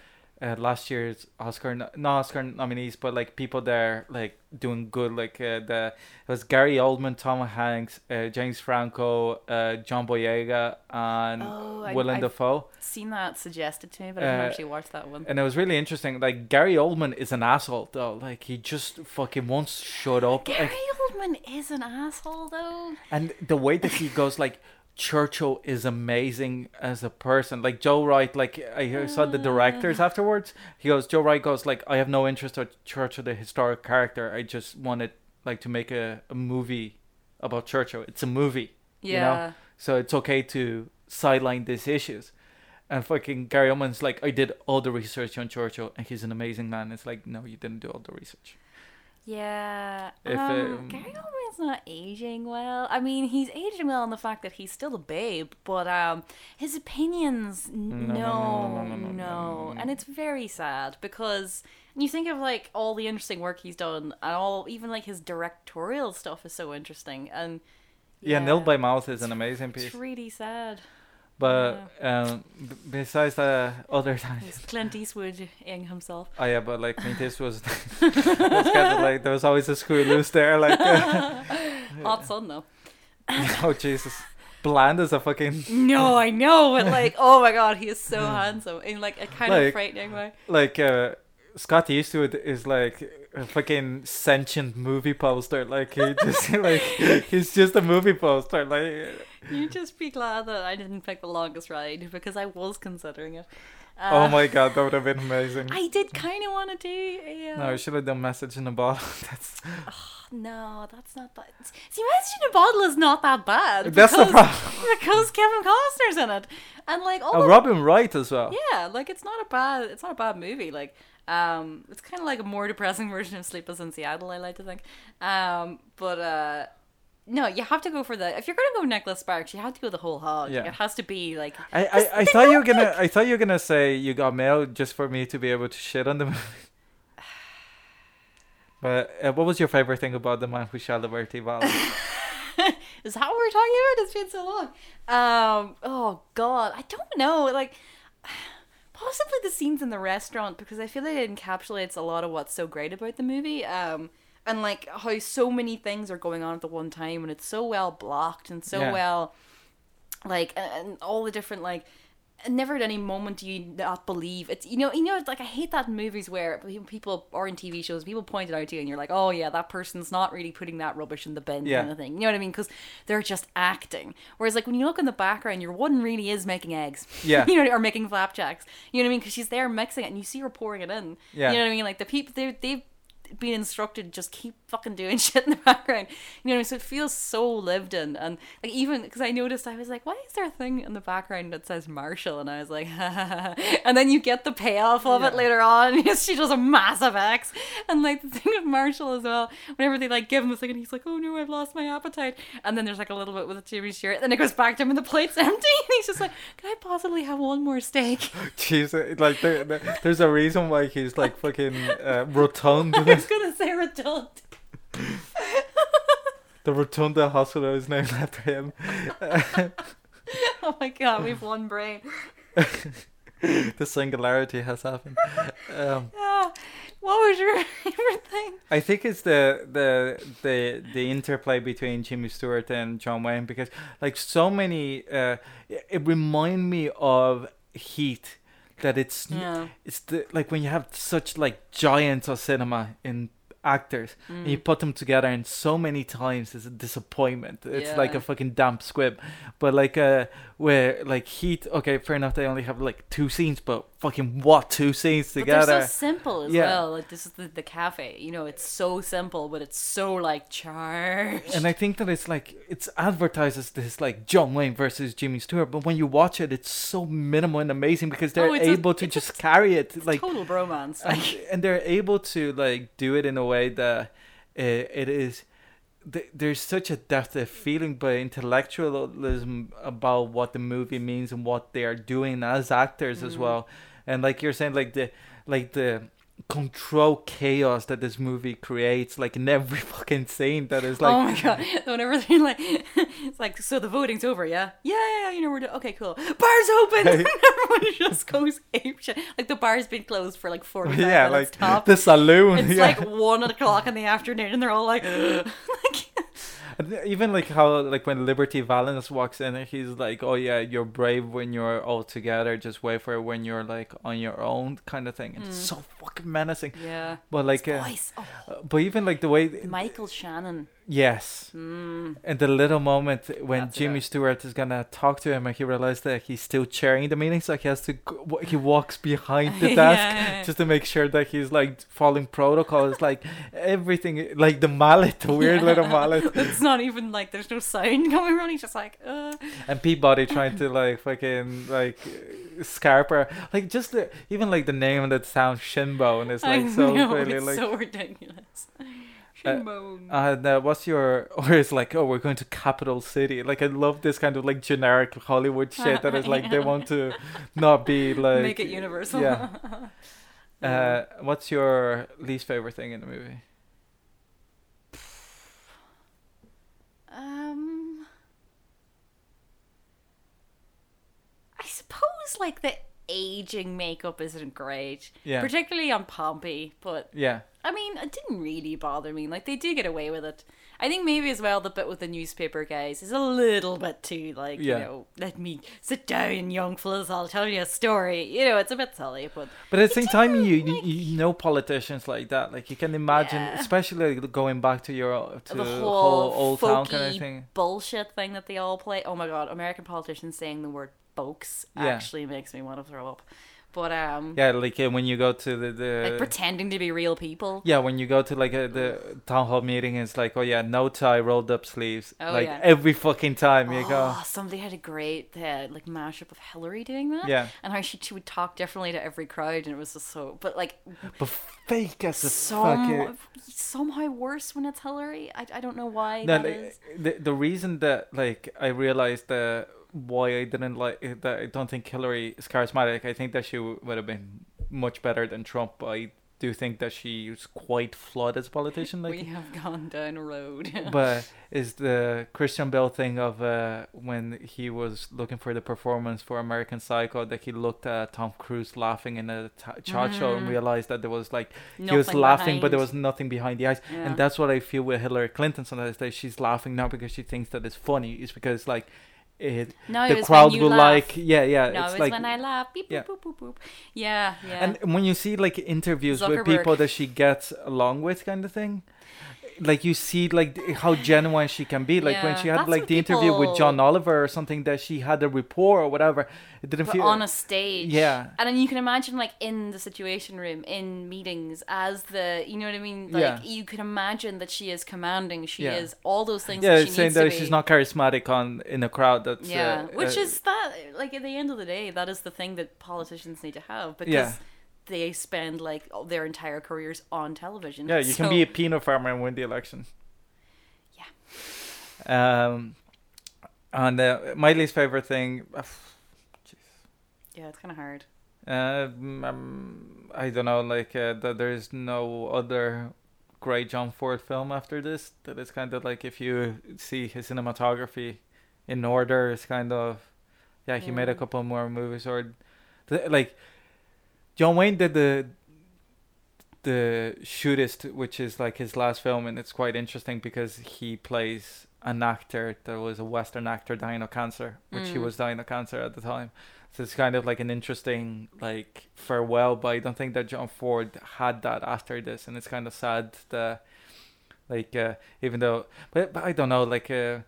uh, last year's Oscar, not Oscar nominees, but like people there like doing good. Like uh, the it was Gary Oldman, Tom Hanks, uh, James Franco, uh, John Boyega, and Oh, I- Willem I've- Dafoe. seen that suggested to me, but I haven't Uh, actually watched that one. And it was really interesting. Like Gary Oldman is an asshole though. Like he just fucking won't shut up. Gary Like, Oldman is an asshole, though. and the way that he goes like Churchill is amazing as a person. Like Joe Wright, like I saw the directors ah. afterwards. He goes, Joe Wright goes like, I have no interest in Churchill, the historic character. I just wanted like to make a, a movie about Churchill. It's a movie, Yeah. you know. So it's okay to sideline these issues. And fucking Gary Oldman's like, I did all the research on Churchill, and he's an amazing man. It's like, no, you didn't do all the research. Yeah. If um, it, um, Gary Oldman's not aging well. I mean, he's aging well in the fact that he's still a babe, but um, his opinions, no, no, and it's very sad because you think of like all the interesting work he's done, and all even like his directorial stuff is so interesting, and yeah, yeah Nil by Mouth is an amazing piece. It's really sad. But um, b- besides the other times, It's Clint Eastwood ing himself. oh yeah, but like Clint Eastwood was, it's kind of like there was always a screw loose there. Like, uh, Hot son though. oh Jesus, bland as a fucking No, I know, but like, oh my god, he is so handsome in like a kind Like- of frightening way. like uh, Scott Eastwood is like a fucking sentient movie poster. Like he just like he's just a movie poster. Like You just be glad that I didn't pick the longest ride because I was considering it. Uh, oh my god, that would have been amazing. I did kind of want to do. Uh, No, I should have done message in a bottle. That's no, that's not that. See, Message in a Bottle is not that bad. that's the because- problem. Because Kevin Costner's in it, and like all Oh, the Robin Wright as well. Yeah, like it's not a bad it's not a bad movie. Like um it's kind of like a more depressing version of Sleepless in Seattle, I like to think. Um but uh no, you have to go for the if you're gonna go Nicholas Sparks, you have to go the whole hog. Yeah. It has to be like I, I, I thought you were gonna I thought you were gonna say you got mail just for me to be able to shit on the movie. But uh, what was your favorite thing about the man who shot Liberty Valance? is that what we're talking about? It's been so long. Um oh god, I don't know. Like possibly the scenes in the restaurant because I feel like it encapsulates a lot of what's so great about the movie. Um, and like how so many things are going on at the one time, and it's so well blocked and so Yeah. well, like, and, and all the different like. Never at any moment do you not believe. It's you know you know it's like I hate that in movies where people or in TV shows people point it out to you and you're like oh yeah that person's not really putting that rubbish in the bin Yeah. kind of thing. You know what I mean? Because they're just acting. Whereas like when you look in the background your one really is making eggs. Yeah. you know or making flapjacks. You know what I mean? Because she's there mixing it and you see her pouring it in. Yeah. you know what I mean? Like the people they they've been instructed to just keep fucking doing shit in the background. You know what I mean? so it feels so lived in. And like even because I noticed I was like why is there a thing in the background that says Marshall? And I was like and then you get the payoff of it later on. She does a massive X. And like the thing with Marshall as well whenever they like give him the thing and he's like oh no I've lost my appetite. And then there's like a little bit with Jimmy's shirt. And then it goes back to him and the plate's empty. And he's just like can I possibly have one more steak? Jesus like there, there- there's a reason why he's like fucking uh, rotund. I was gonna say Rotunda. the Rotunda Hospital is named after him. oh my god we've one brain the singularity has happened. Um, Ah, what was your favorite thing I think it's the the the the interplay between Jimmy Stewart and John Wayne because like so many uh it it remind me of Heat that it's Yeah. it's the like when you have such like giants of cinema in actors and you Mm. put them together and so many times it's a disappointment it's like a fucking damp squib but like uh where like heat okay fair enough they only have like two scenes but fucking what two scenes But together they're so simple as Yeah. well. Like this is the, the cafe. You know, it's so simple, but it's so like charged. and I think that it's like it's advertised as this like John Wayne versus Jimmy Stewart, but when you watch it, it's so minimal and amazing because they're Oh, it's a- able to it's a just carry it like, total bromance. and, and they're able to like do it in a way that uh, it is. There's such a depth of feeling, but intellectualism about what the movie means and what they are doing as actors as Mhm. well, and like you're saying, like the like the control chaos that this movie creates, like in every fucking scene. That is like oh my god! Whenever they're like, it's like, so the voting's over, yeah, yeah, yeah. yeah, You know, we're do- okay, cool. Bars open. Hey. Everyone just goes ape shit. Like the bar's been closed for like forty five yeah, minutes like top. the saloon. It's yeah. like one o'clock in the afternoon, and they're all like, like even like how like when Liberty Valance walks in, he's like, "Oh yeah, you're brave when you're all together. Just wait for it when you're like on your own, kind of thing." And It's Mm. so fucking menacing. yeah. But like, uh, Voice. Oh, but even like the way, Michael Shannon Yes. Mm. And the little moment when That's Jimmy it. Stewart is gonna talk to him, and he realizes that he's still chairing the meeting, so he has to. Go, he walks behind the desk Yeah. just to make sure that he's like following protocol. It's like everything, like the mallet, the weird little mallet, it's not even like there's no sound coming from. He's just like, uh. and Peabody trying to like fucking like Scarper, like just the, even like the name that sounds Shinbone is like I so know, really it's like. so ridiculous. Uh, And uh, what's your or it's like oh we're going to capital city like I love this kind of like generic Hollywood shit that is like they want to not be like Make it universal. yeah. Uh, what's your least favorite thing in the movie? Um, I suppose like the aging makeup isn't great, Yeah, particularly on Pompey. But yeah, I mean, it didn't really bother me. Like they do get away with it. I think maybe as well the bit with the newspaper guys is a little bit too like Yeah. you know let me sit down, young fellas. I'll tell you a story. You know, it's a bit silly, but but at the same time you, didn't, you you know politicians like that like you can imagine Yeah. especially going back to your to the the whole, whole old town kind of thing. bullshit thing that they all play. Oh my god, American politicians saying the word "folks" Yeah. actually makes me want to throw up. But um, Yeah, like uh, when you go to the the like pretending to be real people. Yeah, when you go to like a, the town hall meeting, it's like, oh yeah, no tie, rolled up sleeves. Oh, like yeah. every fucking time you go. Oh, somebody had a great uh, like mashup of Hillary doing that. Yeah, And how she, she would talk differently to every crowd, and it was just so. But like but fake as a some, fucking. somehow worse when it's Hillary. I, I don't know why No, that is. the the reason that like I realized that why I didn't like that I don't think Hillary is charismatic. I think that she would have been much better than Trump. I do think that she's quite flawed as a politician. Like we have gone down a road. but is the Christian Bale thing of uh, when he was looking for the performance for American Psycho that he looked at Tom Cruise laughing in a t- chart show and Mm. realized that there was like he was Nothing laughing but there was nothing behind the eyes Yeah. and that's what I feel with Hillary Clinton sometimes that she's laughing not because she thinks that it's funny it's because like it no, it the was crowd will laugh. like yeah yeah No, it's it's like when I laugh. Beep, yeah. boop, boop, boop. Yeah, yeah. and when you see like interviews with people that she gets along with kind of thing like you see like how genuine she can be like when she had like the interview with john oliver or something that she had a rapport or whatever it didn't but feel on a stage. Yeah. And then you can imagine like in the situation room, in meetings, as the you know what I mean? Like Yeah. you can imagine that she is commanding, she Yeah. is all those things yeah that she saying needs that to she's not charismatic on in a crowd that's yeah. uh, Which uh, is that like at the end of the day, that is the thing that politicians need to have because Yeah. They spend like their entire careers on television. yeah you can be a peanut farmer and win the election yeah um and uh, my least favorite thing Yeah, it's kinda hard. Uh, mm, um, I don't know, like uh, that. There's no other great John Ford film after this. That is kind of like if you see his cinematography in order, it's kind of yeah. He made a couple more movies, or like John Wayne did the the shootist, which is like his last film, and it's quite interesting because he plays an actor that was a Western actor dying of cancer, which he Mm. was dying of cancer at the time. So it's kind of like an interesting like farewell, but I don't think that John Ford had that after this, and it's kind of sad that like uh, even though, but, but I don't know, like uh,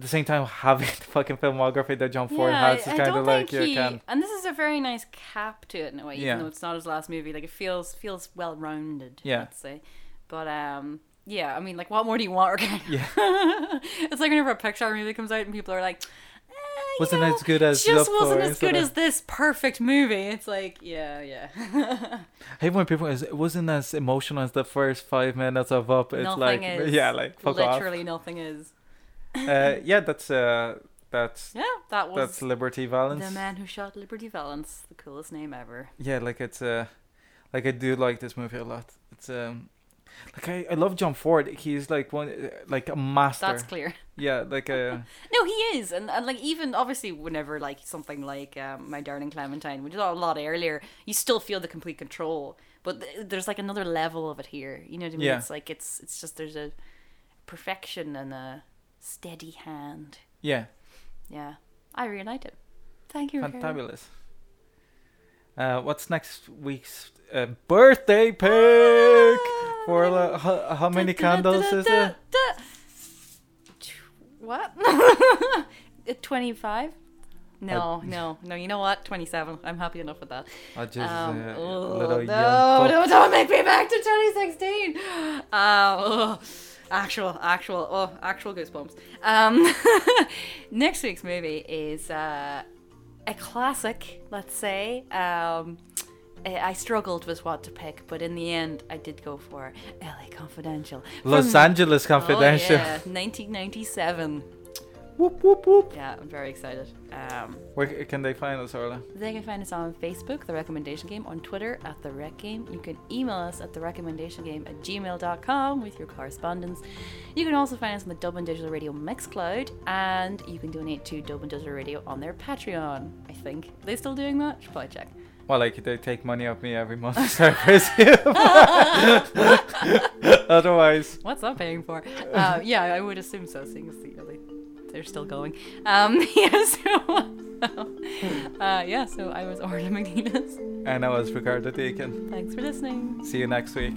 at the same time having the fucking filmography that John Ford yeah, has is kind of like you can and this is a very nice cap to it in a way, even Yeah. though it's not his last movie. Like it feels feels well rounded. Yeah. let's say. But um, yeah, I mean, like, what more do you want? Yeah. it's like whenever a Pixar movie comes out and people are like, eh, wasn't know, as good as just wasn't as good as this perfect movie. It's like, yeah, yeah. I hate when people is it wasn't as emotional as the first five minutes of Up. It's Nothing like yeah, like fuck Literally nothing is. Uh, yeah, that's uh, that's Yeah, that was that's Liberty Valance. the man who shot Liberty Valance, the coolest name ever. Yeah, like it's uh, like I do like this movie a lot. It's um, like I, I love John Ford. He's like one uh, like a master. That's clear. Yeah, like uh, No, he is, and, and like even obviously whenever like something like um, my darling Clementine, which is a lot earlier, you still feel the complete control. But th- there's like another level of it here. You know what I mean? Yeah. It's like it's it's just there's a perfection and a steady hand. yeah, Yeah, I really liked it. Thank you. Fantabulous. Uh, what's next week's uh, birthday pick? For uh, how, how many candles is it? what? 25? No, no, no. You know what? 27. I'm happy enough with that. I just Um, uh, oh, little no, young no, don't make me back to 2016. Um, oh, actual, actual, oh, actual goosebumps. Um, next week's movie is uh, a classic, let's say. Um, I struggled with what to pick, but in the end, I did go for LA Confidential. Los From- Angeles Confidential. Oh, yeah, 1997. Whoop whoop whoop. Yeah, I'm very excited. Um, Where can they find us, Orla? they can find us on Facebook, The Recommendation Game, on Twitter at The Rec Game. You can email us at The Recommendation Game at gmail.com with your correspondence. You can also find us on the Dublin Digital Radio Mixcloud, and you can donate to Dublin Digital Radio on their Patreon, I think. Are they still doing that? Should probably check. Well, like they take money off me every month, so I presume. Otherwise, What's that paying for? Uh, yeah, I would assume so, seeing as the, they, they're still going. Um, yeah, so, uh, yeah, so I was Orla McNelis. and I was Ricardo Deakin. Thanks for listening. See you next week.